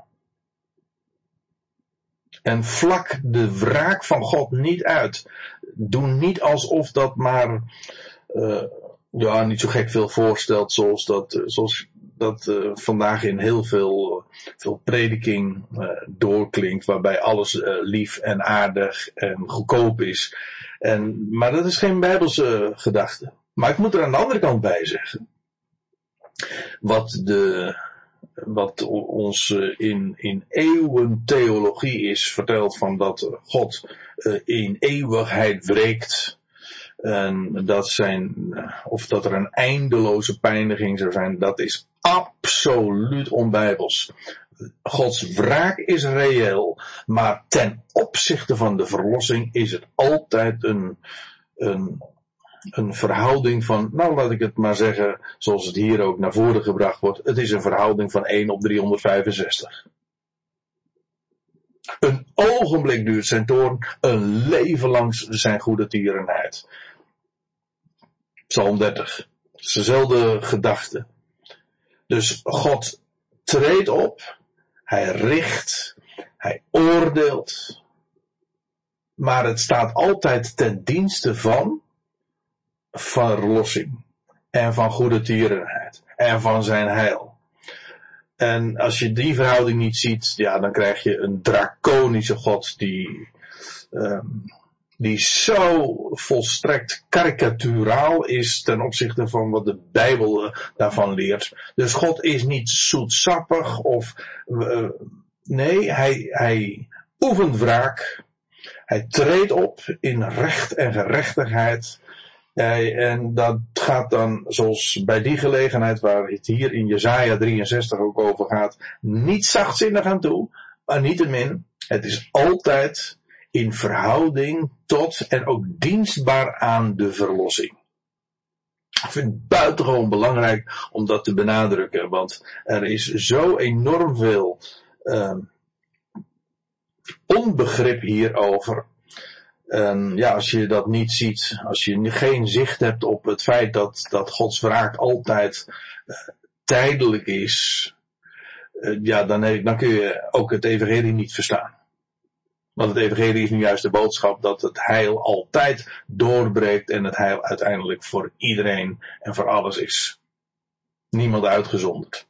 En vlak de wraak van God niet uit. Doe niet alsof dat maar uh, ja, niet zo gek veel voorstelt zoals dat, zoals dat vandaag in heel veel, veel prediking doorklinkt, waarbij alles lief en aardig en goedkoop is. En, maar dat is geen bijbelse gedachte. Maar ik moet er aan de andere kant bij zeggen. Wat de, wat ons in, in eeuwen theologie is verteld van dat God in eeuwigheid wreekt en dat zijn, of dat er een eindeloze pijniging zou zijn, dat is absoluut onbijbels. Gods wraak is reëel, maar ten opzichte van de verlossing is het altijd een, een, een verhouding van, nou laat ik het maar zeggen, zoals het hier ook naar voren gebracht wordt, het is een verhouding van 1 op 365. Een ogenblik duurt zijn toorn, een leven lang zijn goede tierenheid. Psalm 30. Het is dezelfde gedachte. Dus God treedt op, hij richt, hij oordeelt, maar het staat altijd ten dienste van verlossing en van goede tierenheid en van zijn heil. En als je die verhouding niet ziet, ja, dan krijg je een draconische God die um, die zo volstrekt karikaturaal is ten opzichte van wat de Bijbel eh, daarvan leert. Dus God is niet zoetsappig of uh, nee, hij, hij oefent wraak. Hij treedt op in recht en gerechtigheid. En dat gaat dan, zoals bij die gelegenheid waar het hier in Jezaja 63 ook over gaat, niet zachtzinnig aan toe, maar niettemin, het is altijd in verhouding tot en ook dienstbaar aan de verlossing. Ik vind het buitengewoon belangrijk om dat te benadrukken, want er is zo enorm veel uh, onbegrip hierover. En ja, als je dat niet ziet, als je geen zicht hebt op het feit dat, dat Gods wraak altijd uh, tijdelijk is, uh, ja, dan, dan kun je ook het evangelie niet verstaan. Want het evangelie is nu juist de boodschap dat het heil altijd doorbreekt en het heil uiteindelijk voor iedereen en voor alles is. Niemand uitgezonderd.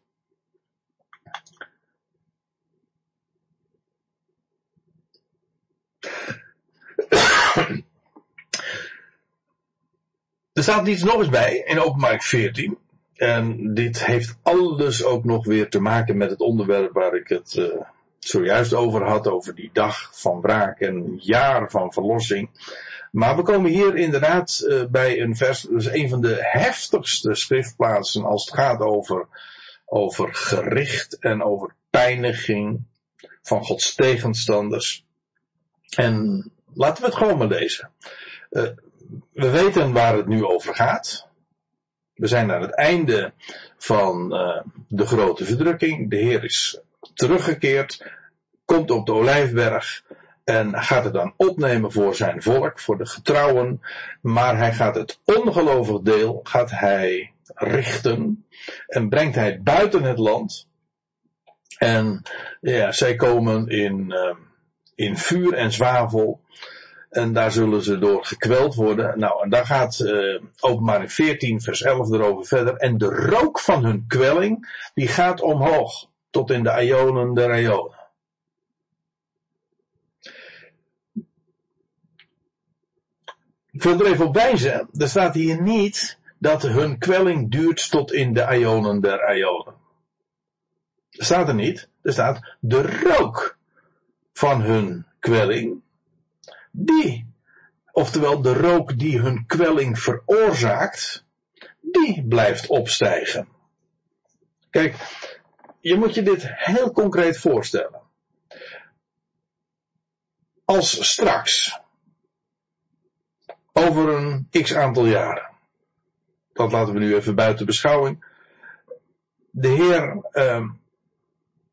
Er staat iets nog eens bij in openbaring 14. En dit heeft alles ook nog weer te maken met het onderwerp waar ik het uh, zojuist over had, over die dag van wraak en jaar van verlossing. Maar we komen hier inderdaad uh, bij een vers, dus een van de heftigste schriftplaatsen als het gaat over, over gericht en over pijniging van Gods tegenstanders. En laten we het gewoon maar lezen. Uh, we weten waar het nu over gaat. We zijn aan het einde van uh, de grote verdrukking. De Heer is teruggekeerd, komt op de Olijfberg en gaat het dan opnemen voor zijn volk, voor de getrouwen, maar hij gaat het ongelovig deel, gaat hij richten en brengt hij buiten het land. En ja, zij komen in, uh, in vuur en zwavel. En daar zullen ze door gekweld worden. Nou, en daar gaat uh, openbaring 14 vers 11 erover verder. En de rook van hun kwelling, die gaat omhoog tot in de ionen der ionen. Ik wil er even op wijzen, er staat hier niet dat hun kwelling duurt tot in de ionen der ionen. Er staat er niet. Er staat de rook van hun kwelling. Die, oftewel de rook die hun kwelling veroorzaakt, die blijft opstijgen. Kijk, je moet je dit heel concreet voorstellen. Als straks, over een x aantal jaren, dat laten we nu even buiten beschouwing, de Heer uh,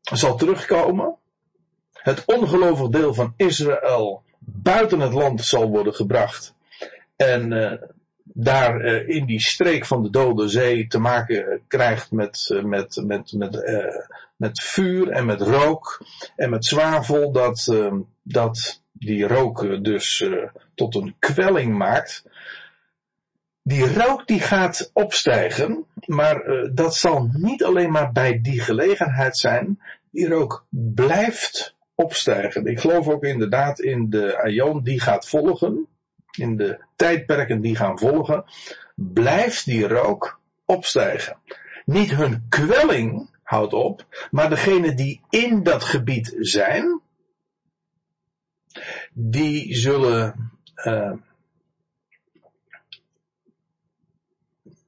zal terugkomen, het ongelovig deel van Israël buiten het land zal worden gebracht en uh, daar uh, in die streek van de Dode Zee te maken krijgt met, uh, met, met, met, met vuur en met rook en met zwavel, dat, ehm, dat die rook dus tot een kwelling maakt. Die rook die gaat opstijgen, maar dat zal niet alleen maar bij die gelegenheid zijn. Die rook blijft opstijgen. Ik geloof ook inderdaad in de Aion die gaat volgen in de tijdperken die gaan volgen, blijft die rook opstijgen. Niet hun kwelling houdt op, maar degenen die in dat gebied zijn, die zullen, uh,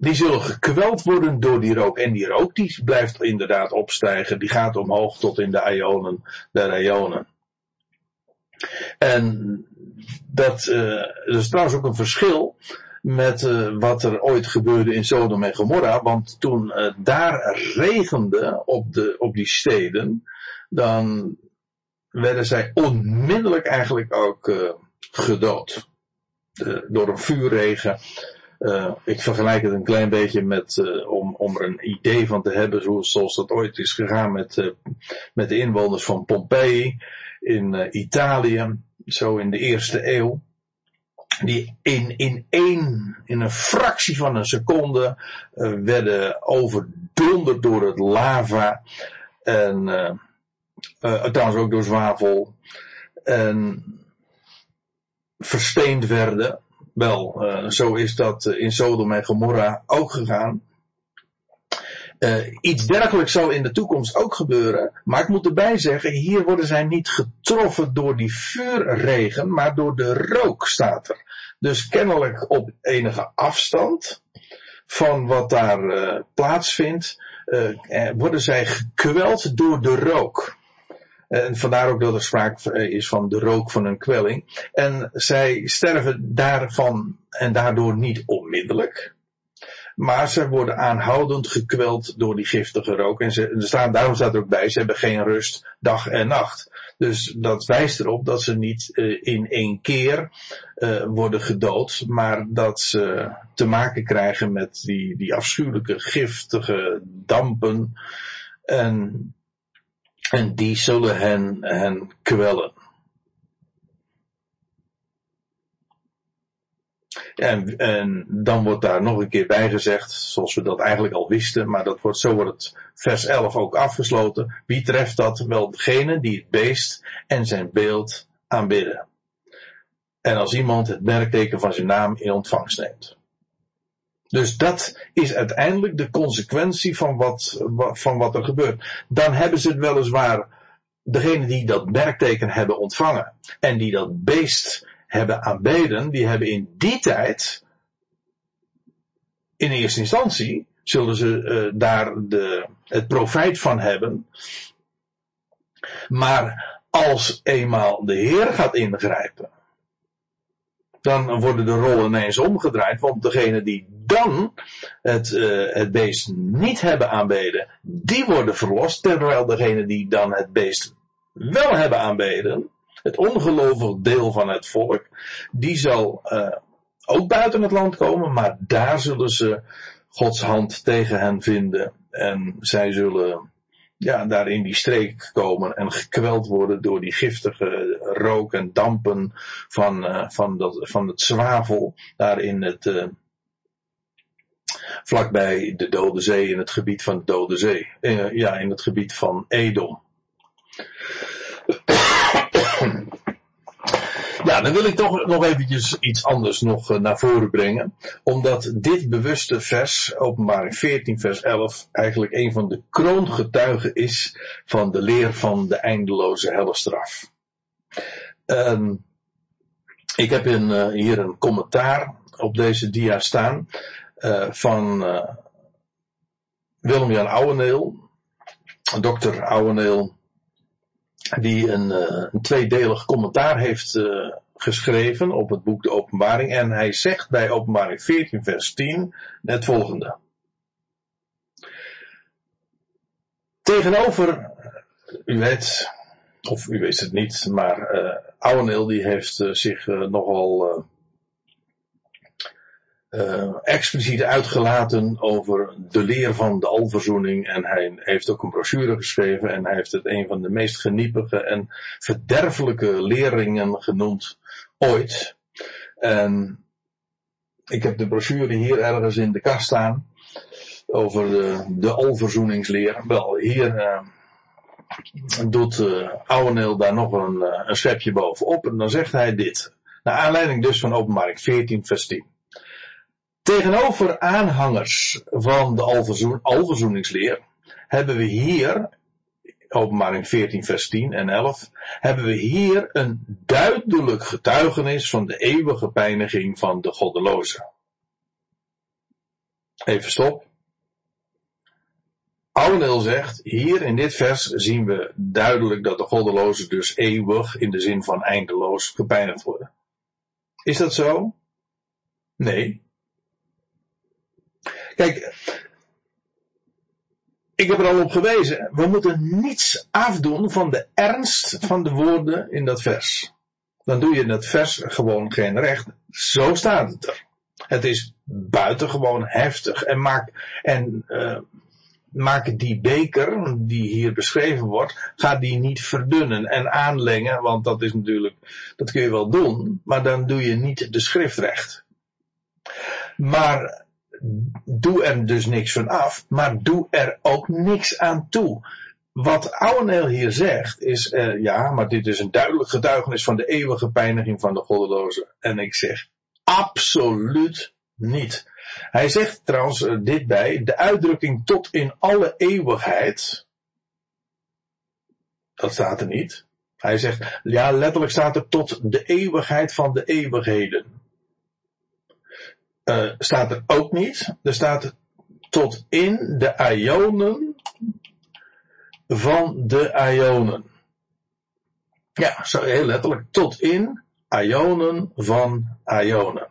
die zullen gekweld worden door die rook. En die rook die blijft inderdaad opstijgen, die gaat omhoog tot in de ionen, de ionen. En dat, uh, is trouwens ook een verschil met uh, wat er ooit gebeurde in Sodom en Gomorra. Want toen uh, daar regende op, de, op die steden, dan werden zij onmiddellijk eigenlijk ook gedood. Door een vuurregen. Ik vergelijk het een klein beetje met, om, om er een idee van te hebben, zoals, dat ooit is gegaan met, met de inwoners van Pompeii in Italië zo in de eerste eeuw, die in, in één, in een fractie van een seconde werden overdonderd door het lava. En trouwens ook door zwavel. En versteend werden. Wel, zo is dat in Sodom en Gomorra ook gegaan. Uh, iets dergelijks zal in de toekomst ook gebeuren. Maar ik moet erbij zeggen, hier worden zij niet getroffen door die vuurregen, maar door de rook staat er. Dus kennelijk op enige afstand van wat daar plaatsvindt, worden zij gekweld door de rook. En vandaar ook dat er sprake is van de rook van een kwelling. En zij sterven daarvan en daardoor niet onmiddellijk. Maar ze worden aanhoudend gekweld door die giftige rook. En ze, staan, daarom staat er ook bij, ze hebben geen rust dag en nacht. Dus dat wijst erop dat ze niet uh, in één keer uh, worden gedood, maar dat ze te maken krijgen met die, die afschuwelijke giftige dampen. En, en die zullen hen, hen kwellen. En, en dan wordt daar nog een keer bij gezegd, zoals we dat eigenlijk al wisten, maar dat wordt, zo wordt het vers 11 ook afgesloten. Wie treft dat? Wel degene die het beest en zijn beeld aanbidden. En als iemand het merkteken van zijn naam in ontvangst neemt. Dus dat is uiteindelijk de consequentie van wat, van wat er gebeurt. Dan hebben ze het weliswaar, degene die dat merkteken hebben ontvangen en die dat beest hebben aanbeden, die hebben in die tijd, in eerste instantie, zullen ze uh, daar de, het profijt van hebben. Maar als eenmaal de Heer gaat ingrijpen, dan worden de rollen ineens omgedraaid, want degene die dan het, uh, het beest niet hebben aanbeden, die worden verlost, terwijl degene die dan het beest wel hebben aanbeden, het ongelovig deel van het volk, die zal uh, ook buiten het land komen, maar daar zullen ze Gods hand tegen hen vinden. En zij zullen ja, daar in die streek komen en gekweld worden door die giftige rook en dampen van, uh, van, dat, van het zwavel daar in het, uh, vlakbij de Dode Zee, in het gebied van de Dode Zee. Uh, ja, in het gebied van Edom. <coughs> Ja, dan wil ik toch nog eventjes iets anders nog eh, naar voren brengen. Omdat dit bewuste vers, openbaring 14 vers 11, eigenlijk een van de kroongetuigen is van de leer van de eindeloze hellestraf. Um, ik heb uh, hier een commentaar op deze dia staan uh, van uh, Willem-Jan Ouweneel, dokter Ouweneel, die een, een tweedelig commentaar heeft geschreven op het boek De Openbaring. En hij zegt bij Openbaring 14, vers 10 het volgende. Tegenover, u weet, of u weet het niet, maar uh, Ouweneel die heeft zich nogal uh, expliciet uitgelaten over de leer van de alverzoening. En hij heeft ook een brochure geschreven en hij heeft het een van de meest geniepige en verderfelijke leringen genoemd ooit. En ik heb de brochure hier ergens in de kast staan over de, de alverzoeningsleer. Wel, hier uh, doet uh, Ouweneel daar nog een, uh, een schepje bovenop en dan zegt hij dit. Naar aanleiding dus van openbaring 14 vers 10. Tegenover aanhangers van de alverzoen, alverzoeningsleer hebben we hier, openbaring 14 vers 10 en 11, hebben we hier een duidelijk getuigenis van de eeuwige pijniging van de goddelozen. Even stop. Ouweneel zegt, hier in dit vers zien we duidelijk dat de goddelozen dus eeuwig in de zin van eindeloos gepijnigd worden. Is dat zo? Nee. Kijk, ik heb er al op gewezen, we moeten niets afdoen van de ernst van de woorden in dat vers. Dan doe je in dat vers gewoon geen recht. Zo staat het er. Het is buitengewoon heftig en maak, en, uh, maak die beker die hier beschreven wordt, ga die niet verdunnen en aanlengen, want dat is natuurlijk, dat kun je wel doen, maar dan doe je niet de schrift recht. Maar doe er dus niks van af, maar doe er ook niks aan toe. Wat Ouweneel hier zegt is, uh, ja, maar dit is een duidelijk getuigenis van de eeuwige pijniging van de goddelozen. En ik zeg, absoluut niet. Hij zegt trouwens uh, dit bij, de uitdrukking tot in alle eeuwigheid. Dat staat er niet. Hij zegt, ja, letterlijk staat er tot de eeuwigheid van de eeuwigheden uh, staat er ook niet. Er staat tot in de ionen van de ionen. Ja, zo heel letterlijk. Tot in ionen van ionen.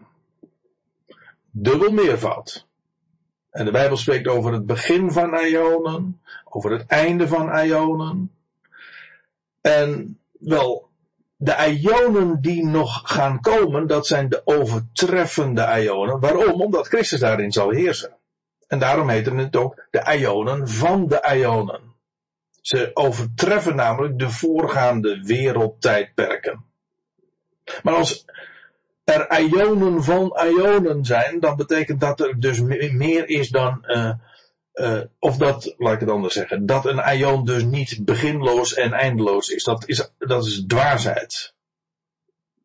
Dubbel meervoud. En de Bijbel spreekt over het begin van ionen, over het einde van ionen. En wel, de ionen die nog gaan komen, dat zijn de overtreffende ionen. Waarom? Omdat Christus daarin zal heersen. En daarom heten het ook de ionen van de ionen. Ze overtreffen namelijk de voorgaande wereldtijdperken. Maar als er ionen van ionen zijn, dan betekent dat er dus meer is dan uh, of dat, laat ik het anders zeggen, dat een ion dus niet beginloos en eindeloos is. Dat is, dat is dwaasheid.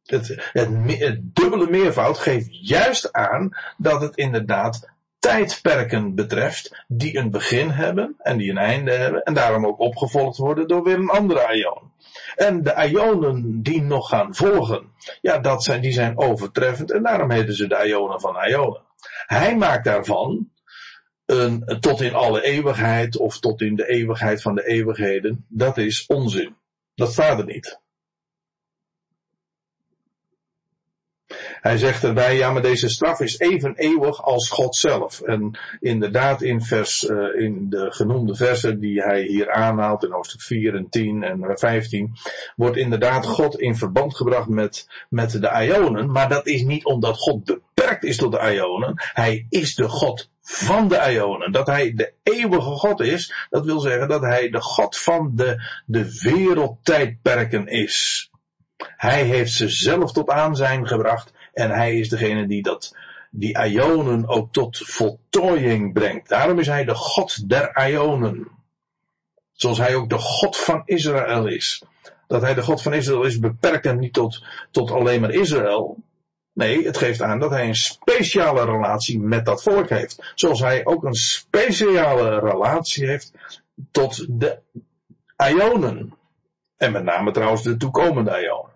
Het, het, het dubbele meervoud geeft juist aan dat het inderdaad tijdperken betreft die een begin hebben en die een einde hebben en daarom ook opgevolgd worden door weer een andere ion. En de ionen die nog gaan volgen, ja, dat zijn, die zijn overtreffend en daarom heten ze de ionen van ionen. Hij maakt daarvan een tot in alle eeuwigheid of tot in de eeuwigheid van de eeuwigheden, dat is onzin. Dat staat er niet. Hij zegt erbij, ja, maar deze straf is even eeuwig als God zelf. En inderdaad, in, vers, uh, in de genoemde versen die hij hier aanhaalt, in hoofdstuk 4 en 10 en 15, wordt inderdaad God in verband gebracht met, met de Ionen. Maar dat is niet omdat God beperkt is tot de Ionen. Hij is de God van de Ionen. Dat hij de eeuwige God is, dat wil zeggen dat hij de God van de, de wereldtijdperken is. Hij heeft ze zelf tot aanzijn gebracht en hij is degene die dat, die Ionen ook tot voltooiing brengt. Daarom is hij de God der Ionen. Zoals hij ook de God van Israël is. Dat hij de God van Israël is, beperkt hem niet tot, tot alleen maar Israël. Nee, het geeft aan dat hij een speciale relatie met dat volk heeft. Zoals hij ook een speciale relatie heeft tot de Ionen. En met name trouwens de toekomende Ionen.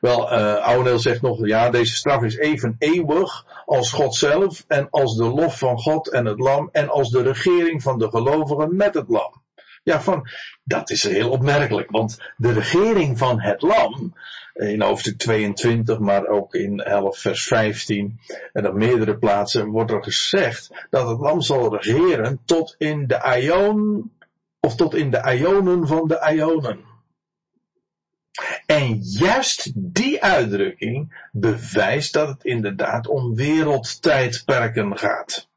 Wel, uh, Ouweneel zegt nog, ja, deze straf is even eeuwig als God zelf en als de lof van God en het lam en als de regering van de gelovigen met het lam. Ja, van, dat is heel opmerkelijk, want de regering van het lam, in hoofdstuk 22, maar ook in 11 vers 15 en op meerdere plaatsen wordt er gezegd dat het lam zal regeren tot in de Ion, of tot in de Ionen van de Ionen. En juist die uitdrukking bewijst dat het inderdaad om wereldtijdperken gaat.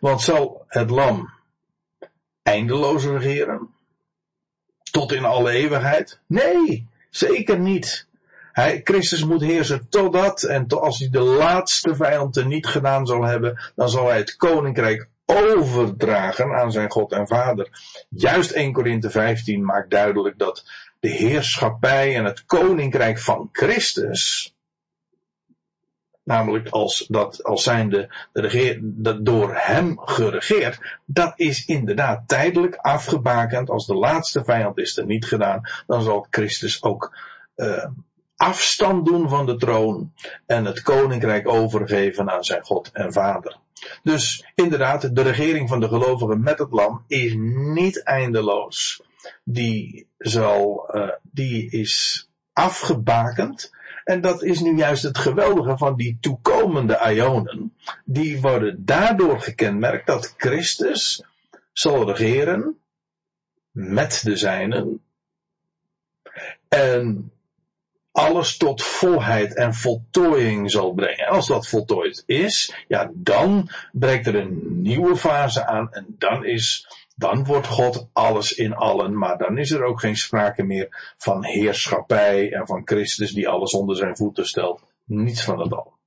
Want zal het lam eindeloos regeren? Tot in alle eeuwigheid? Nee, zeker niet. Hij, Christus moet heersen totdat, en als hij de laatste vijand niet gedaan zal hebben, dan zal hij het koninkrijk overdragen aan zijn God en Vader. Juist 1 Korinthe 15 maakt duidelijk dat de heerschappij en het koninkrijk van Christus, namelijk als, dat, als zijnde de regeer, dat door hem geregeerd, dat is inderdaad tijdelijk afgebakend. Als de laatste vijand is er niet gedaan, dan zal Christus ook uh, afstand doen van de troon en het koninkrijk overgeven aan zijn God en Vader. Dus inderdaad, de regering van de gelovigen met het lam is niet eindeloos. Die zal, uh, die is afgebakend. En dat is nu juist het geweldige van die toekomende ionen. Die worden daardoor gekenmerkt dat Christus zal regeren met de zijnen. En alles tot volheid en voltooiing zal brengen. En als dat voltooid is, ja, dan breekt er een nieuwe fase aan en dan is, dan wordt God alles in allen, maar dan is er ook geen sprake meer van heerschappij en van Christus die alles onder zijn voeten stelt. Niets van dat al.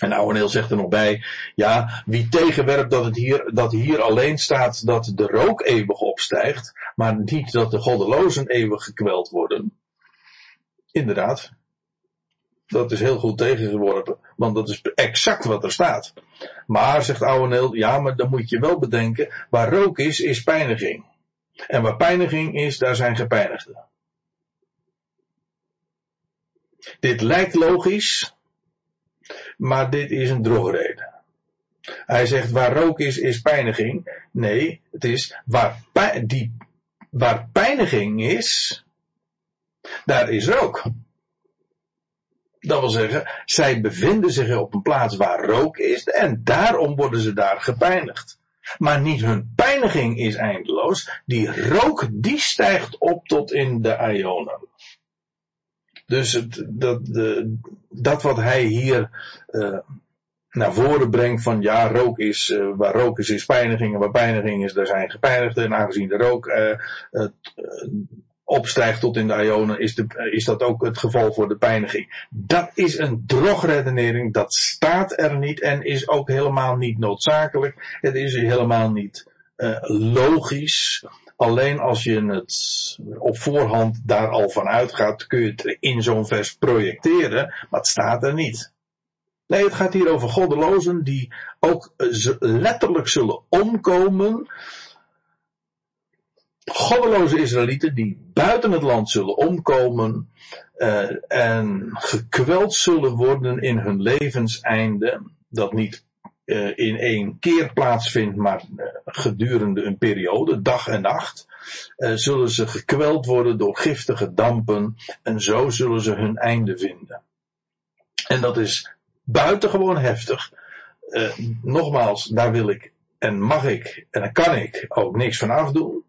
En Ouweneel zegt er nog bij, ja, wie tegenwerpt dat het hier, dat hier alleen staat dat de rook eeuwig opstijgt, maar niet dat de goddelozen eeuwig gekweld worden. Inderdaad. Dat is heel goed tegengeworpen, want dat is exact wat er staat. Maar, zegt Ouweneel, ja, maar dan moet je wel bedenken, waar rook is, is pijniging. En waar pijniging is, daar zijn gepijnigden. Dit lijkt logisch, maar dit is een drogreden. Hij zegt waar rook is, is pijniging. Nee, het is waar, die, waar pijniging is, daar is rook. Dat wil zeggen, zij bevinden zich op een plaats waar rook is en daarom worden ze daar gepijnigd. Maar niet hun pijniging is eindeloos. Die rook die stijgt op tot in de ionen. Dus het, dat, de, dat wat hij hier uh, naar voren brengt van ja, rook is, uh, waar rook is, is pijniging en waar pijniging is, daar zijn gepijnigden. En aangezien de rook uh, opstijgt tot in de ionen, is, de, is dat ook het geval voor de pijniging. Dat is een drogredenering, dat staat er niet en is ook helemaal niet noodzakelijk. Het is helemaal niet logisch. Alleen als je het op voorhand daar al van uitgaat, kun je het in zo'n vers projecteren, maar het staat er niet. Nee, het gaat hier over goddelozen die ook letterlijk zullen omkomen. Goddeloze Israëlieten die buiten het land zullen omkomen uh, en gekweld zullen worden in hun levenseinde. Dat niet uh, in één keer plaatsvindt, maar uh, gedurende een periode, dag en nacht, uh, zullen ze gekweld worden door giftige dampen en zo zullen ze hun einde vinden. En dat is buitengewoon heftig. nogmaals, daar wil ik en mag ik en kan ik ook niks van afdoen.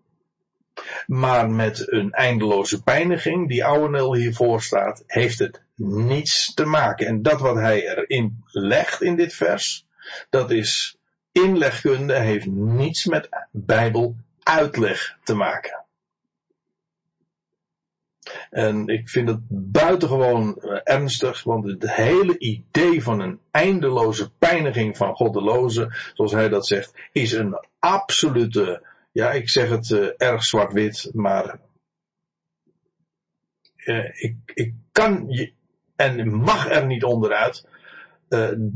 Maar met een eindeloze pijniging, die Ouwenel hiervoor staat, heeft het niets te maken. En dat wat hij erin legt in dit vers, dat is inlegkunde, heeft niets met Bijbel uitleg te maken. En ik vind het buitengewoon uh, ernstig, want het hele idee van een eindeloze pijniging van goddelozen, zoals hij dat zegt, is een absolute, ja, ik zeg het uh, erg zwart-wit, maar uh, ik, ik kan je, en mag er niet onderuit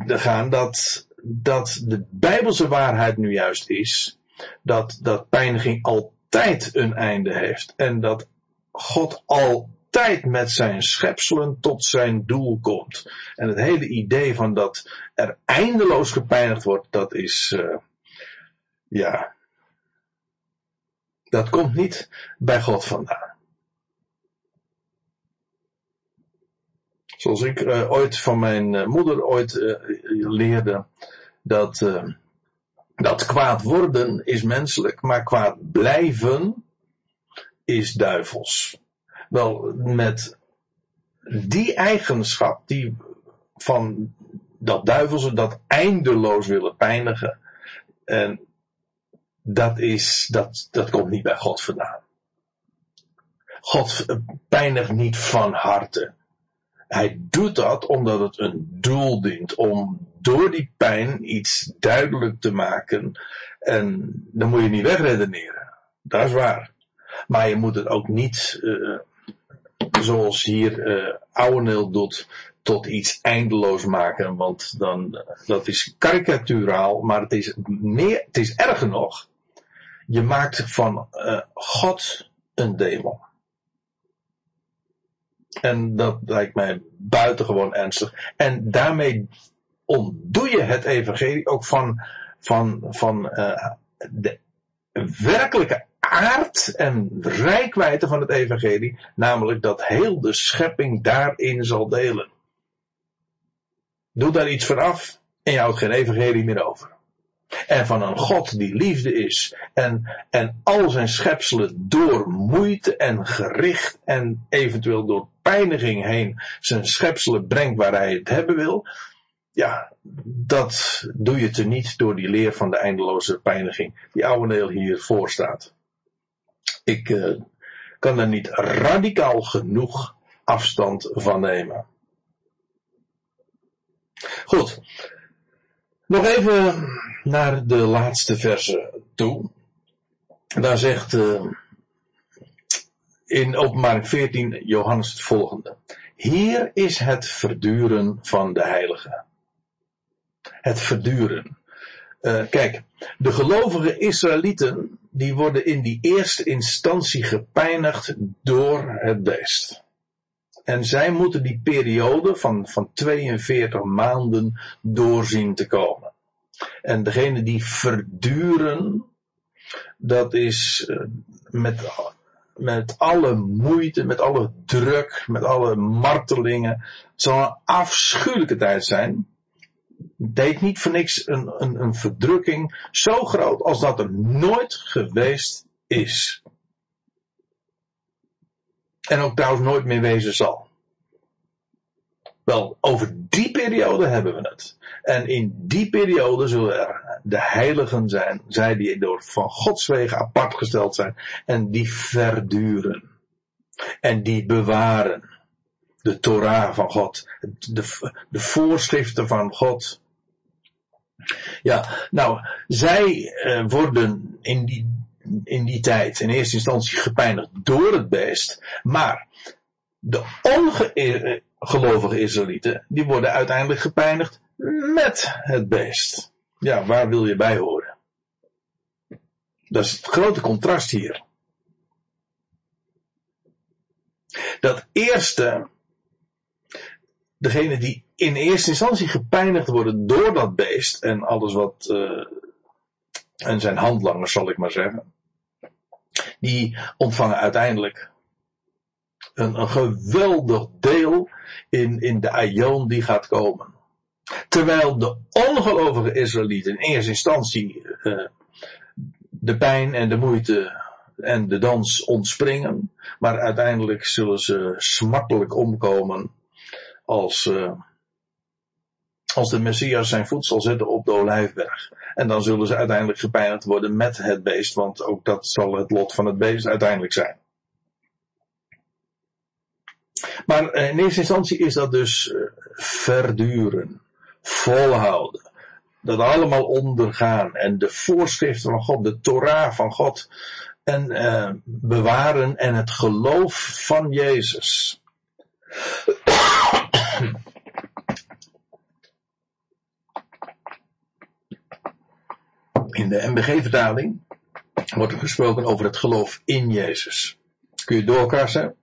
gaan dat dat de bijbelse waarheid nu juist is dat, dat pijniging altijd een einde heeft en dat God altijd met zijn schepselen tot zijn doel komt. En het hele idee van dat er eindeloos gepijnigd wordt, dat is, uh, ja, dat komt niet bij God vandaan. Zoals ik uh, ooit van mijn uh, moeder ooit leerde, dat, uh, dat kwaad worden is menselijk, maar kwaad blijven, is duivels. Wel, met die eigenschap die van dat duivelse dat eindeloos willen pijnigen. En dat is, dat, dat komt niet bij God vandaan. God pijnigt niet van harte. Hij doet dat omdat het een doel dient om door die pijn iets duidelijk te maken. En dan moet je niet wegredeneren. Dat is waar. Maar je moet het ook niet, uh, zoals hier uh, Ouweneel doet, tot iets eindeloos maken. Want dan, dat is karikaturaal, maar het is meer, het is erger nog. Je maakt van uh, God een demon. En dat lijkt mij buitengewoon ernstig. En daarmee ontdoe je het evangelie ook van, van, van uh, de werkelijke aard en rijkwijde van het evangelie. Namelijk dat heel de schepping daarin zal delen. Doe daar iets vanaf en je houdt geen evangelie meer over. En van een God die liefde is. En, en al zijn schepselen door moeite en gericht en eventueel door pijniging heen zijn schepselen brengt waar hij het hebben wil. Ja, dat doe je te niet door die leer van de eindeloze pijniging die oude deel hier voor staat. Ik uh, kan er niet radicaal genoeg afstand van nemen. Goed. Nog even naar de laatste verse toe. Daar zegt uh, in openbaring 14 Johannes het volgende. Hier is het verduren van de heilige. Het verduren. Uh, kijk, de gelovige Israëlieten, die worden in die eerste instantie gepijnigd door het beest. En zij moeten die periode van, van 42 maanden doorzien te komen. En degene die verduren, dat is uh, met, met alle moeite, met alle druk, met alle martelingen. Het zal een afschuwelijke tijd zijn. Deed niet voor niks een, een, een verdrukking zo groot als dat er nooit geweest is. En ook trouwens nooit meer wezen zal. Wel, over die periode hebben we het. En in die periode zullen er de heiligen zijn, zij die door van Gods wegen apart gesteld zijn, en die verduren. En die bewaren de Torah van God, de, de voorschriften van God. Ja, nou, zij uh, worden in die, in die tijd in eerste instantie gepijnigd door het beest, maar de ongelovige Israëlieten, die worden uiteindelijk gepijnigd met het beest. Ja, waar wil je bij horen? Dat is het grote contrast hier. Dat eerste, degene die in eerste instantie gepijnigd worden door dat beest en alles wat, uh, en zijn handlangers zal ik maar zeggen, die ontvangen uiteindelijk een, een geweldig deel in, in de aion die gaat komen. Terwijl de ongelovige Israëlieten in eerste instantie uh, de pijn en de moeite en de dans ontspringen, maar uiteindelijk zullen ze smartelijk omkomen als, uh, als de Messias zijn voet zal zetten op de Olijfberg. En dan zullen ze uiteindelijk gepijnigd worden met het beest, want ook dat zal het lot van het beest uiteindelijk zijn. Maar eh, in eerste instantie is dat dus uh, verduren, volhouden. Dat allemaal ondergaan en de voorschriften van God, de Torah van God en uh, bewaren en het geloof van Jezus. <clears throat> In de MBG-vertaling wordt er gesproken over het geloof in Jezus. Kun je doorkassen?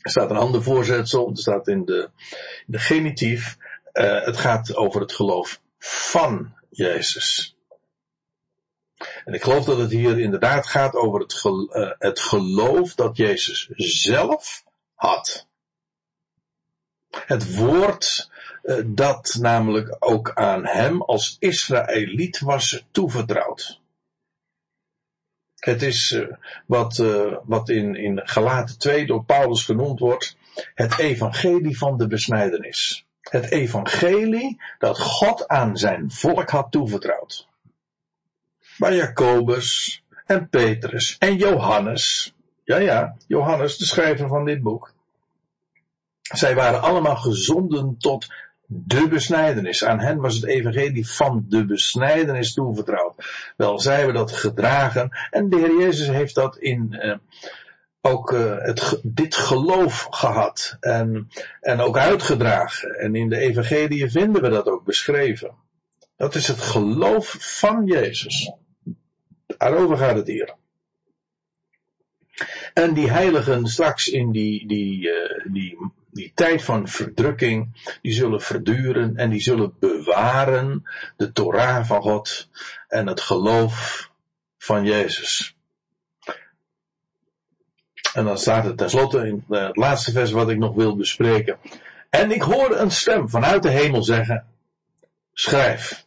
Er staat een ander voorzetsel, er staat in de, in de genitief. Uh, het gaat over het geloof van Jezus. En ik geloof dat het hier inderdaad gaat over het, uh, het geloof dat Jezus zelf had. Het woord uh, dat namelijk ook aan hem als Israëliet was toevertrouwd. Het is uh, wat, uh, wat in, in Galaten 2 door Paulus genoemd wordt, het evangelie van de besnijdenis. Het evangelie dat God aan zijn volk had toevertrouwd. Bij Jacobus en Petrus en Johannes. Ja, ja, Johannes, de schrijver van dit boek. Zij waren allemaal gezonden tot de besnijdenis. Aan hen was het evangelie van de besnijdenis toevertrouwd. Wel, zij hebben dat gedragen en de Heer Jezus heeft dat in uh, ook uh, het, dit geloof gehad en, en ook uitgedragen. En in de evangelie vinden we dat ook beschreven. Dat is het geloof van Jezus. Daarover gaat het hier. En die heiligen straks in die, die, uh, die die tijd van verdrukking, die zullen verduren en die zullen bewaren de Torah van God en het geloof van Jezus. En dan staat het tenslotte in het laatste vers wat ik nog wil bespreken. En ik hoorde een stem vanuit de hemel zeggen, schrijf,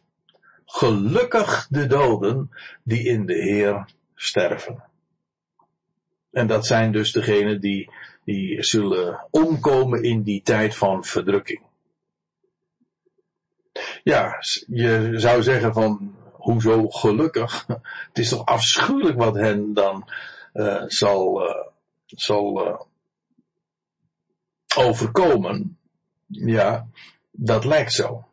gelukkig de doden die in de Heer sterven. En dat zijn dus degenen die die zullen omkomen in die tijd van verdrukking. Ja, je zou zeggen van, hoezo gelukkig? <laughs> Het is toch afschuwelijk wat hen dan uh, zal, uh, zal uh, overkomen. Ja, dat lijkt zo.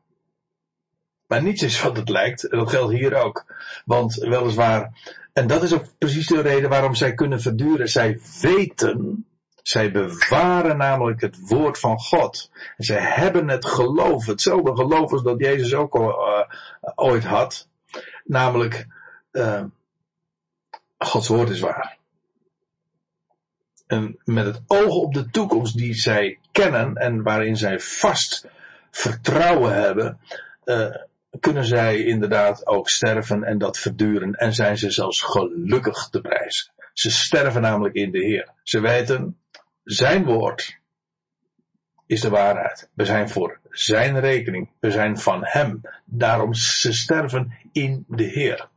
Maar niets is wat het lijkt. Dat geldt hier ook. Want weliswaar, en dat is ook precies de reden waarom zij kunnen verduren. Zij weten zij bewaren namelijk het woord van God. Zij hebben het geloof, hetzelfde geloof als dat Jezus ook uh, ooit had. Namelijk, uh, Gods woord is waar. En met het oog op de toekomst die zij kennen en waarin zij vast vertrouwen hebben, uh, kunnen zij inderdaad ook sterven en dat verduren en zijn ze zelfs gelukkig te prijzen. Ze sterven namelijk in de Heer. Ze weten, zijn woord is de waarheid. We zijn voor zijn rekening. We zijn van hem. Daarom ze sterven in de Heer.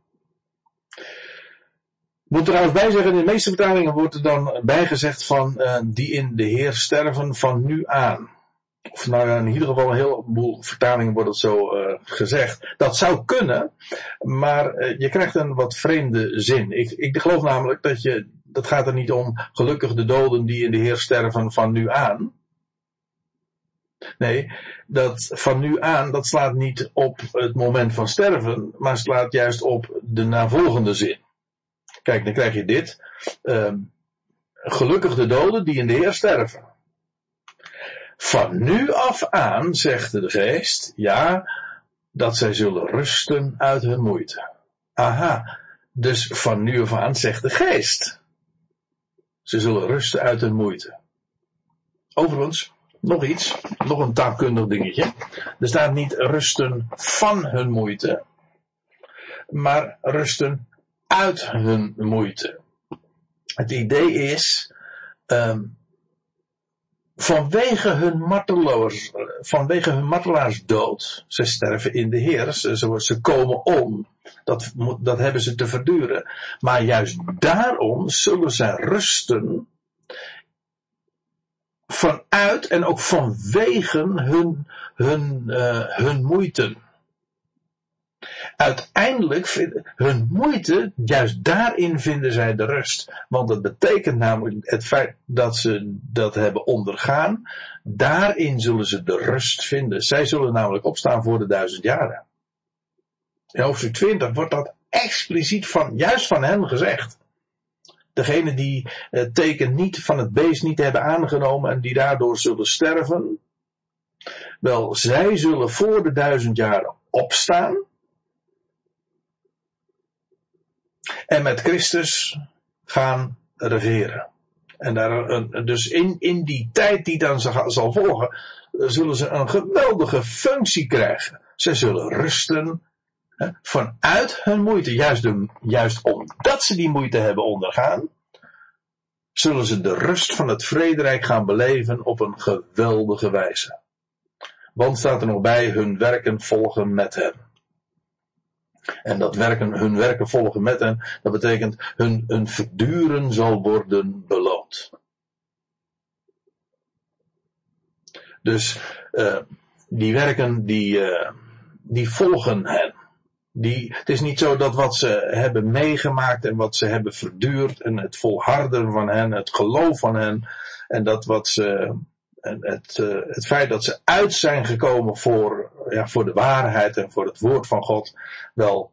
Ik moet trouwens bij zeggen, in de meeste vertalingen wordt er dan bijgezegd van uh, die in de Heer sterven van nu aan. Of nou in ieder geval een heleboel vertalingen wordt het zo uh, gezegd. Dat zou kunnen, maar uh, je krijgt een wat vreemde zin. Ik, ik geloof namelijk dat je dat gaat er niet om gelukkig de doden die in de Heer sterven van nu aan. Nee, dat van nu aan, dat slaat niet op het moment van sterven, maar slaat juist op de navolgende zin. Kijk, dan krijg je dit. Uh, gelukkig de doden die in de Heer sterven. Van nu af aan, zegt de geest, ja, dat zij zullen rusten uit hun moeite. Aha, dus van nu af aan zegt de geest. Ze zullen rusten uit hun moeite. Overigens, nog iets, nog een taalkundig dingetje. Er staat niet rusten van hun moeite, maar rusten uit hun moeite. Het idee is, um, vanwege hun vanwege hun martelaarsdood, ze sterven in de Heer, ze, ze komen om, dat, dat hebben ze te verduren. Maar juist daarom zullen zij rusten vanuit en ook vanwege hun, hun, uh, hun moeite. Uiteindelijk hun moeite, juist daarin vinden zij de rust. Want dat betekent namelijk het feit dat ze dat hebben ondergaan. Daarin zullen ze de rust vinden. Zij zullen namelijk opstaan voor de duizend jaren. In hoofdstuk 20 wordt dat expliciet van, juist van hen gezegd. Degene die het teken niet van het beest niet hebben aangenomen en die daardoor zullen sterven. Wel, zij zullen voor de duizend jaren opstaan. En met Christus gaan regeren. En daar, dus in, in die tijd die dan zal volgen, zullen ze een geweldige functie krijgen. Ze zullen rusten vanuit hun moeite, juist, de, juist omdat ze die moeite hebben ondergaan, zullen ze de rust van het vrederijk gaan beleven op een geweldige wijze. Want staat er nog bij, hun werken volgen met hem. En dat werken, hun werken volgen met hen, dat betekent hun, hun verduren zal worden beloond. Dus uh, die werken die, uh, die volgen hen. Die, het is niet zo dat wat ze hebben meegemaakt en wat ze hebben verduurd en het volharden van hen, het geloof van hen en dat wat ze, en het, uh, het feit dat ze uit zijn gekomen voor, ja, voor de waarheid en voor het woord van God, wel,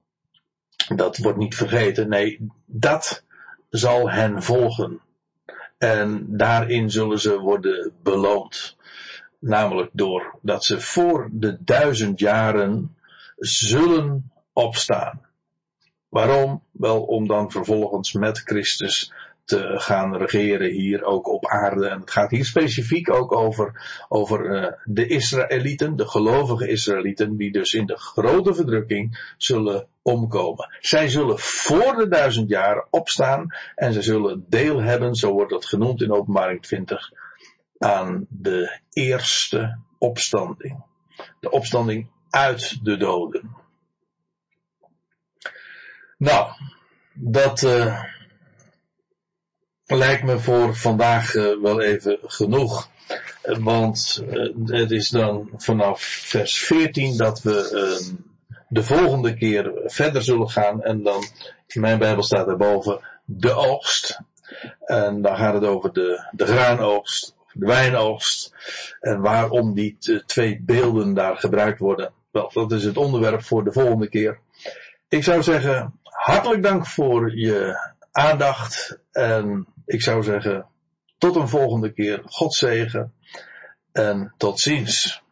dat wordt niet vergeten. Nee, dat zal hen volgen. En daarin zullen ze worden beloond. Namelijk door dat ze voor de duizend jaren zullen opstaan. Waarom? Wel om dan vervolgens met Christus te gaan regeren hier ook op aarde. En het gaat hier specifiek ook over, over uh, de Israëlieten, de gelovige Israëlieten, die dus in de grote verdrukking zullen omkomen. Zij zullen voor de duizend jaar opstaan en ze zullen deel hebben, zo wordt dat genoemd in openbaring 20, aan de eerste opstanding. De opstanding uit de doden. Nou, dat uh, lijkt me voor vandaag uh, wel even genoeg. Want uh, het is dan vanaf vers 14 dat we de volgende keer verder zullen gaan. En dan, in mijn Bijbel staat daarboven, de oogst. En dan gaat het over de, de graanoogst, de wijnoogst. En waarom die twee beelden daar gebruikt worden. Wel, dat is het onderwerp voor de volgende keer. Ik zou zeggen, hartelijk dank voor je aandacht. En ik zou zeggen, tot een volgende keer. God zegen en tot ziens.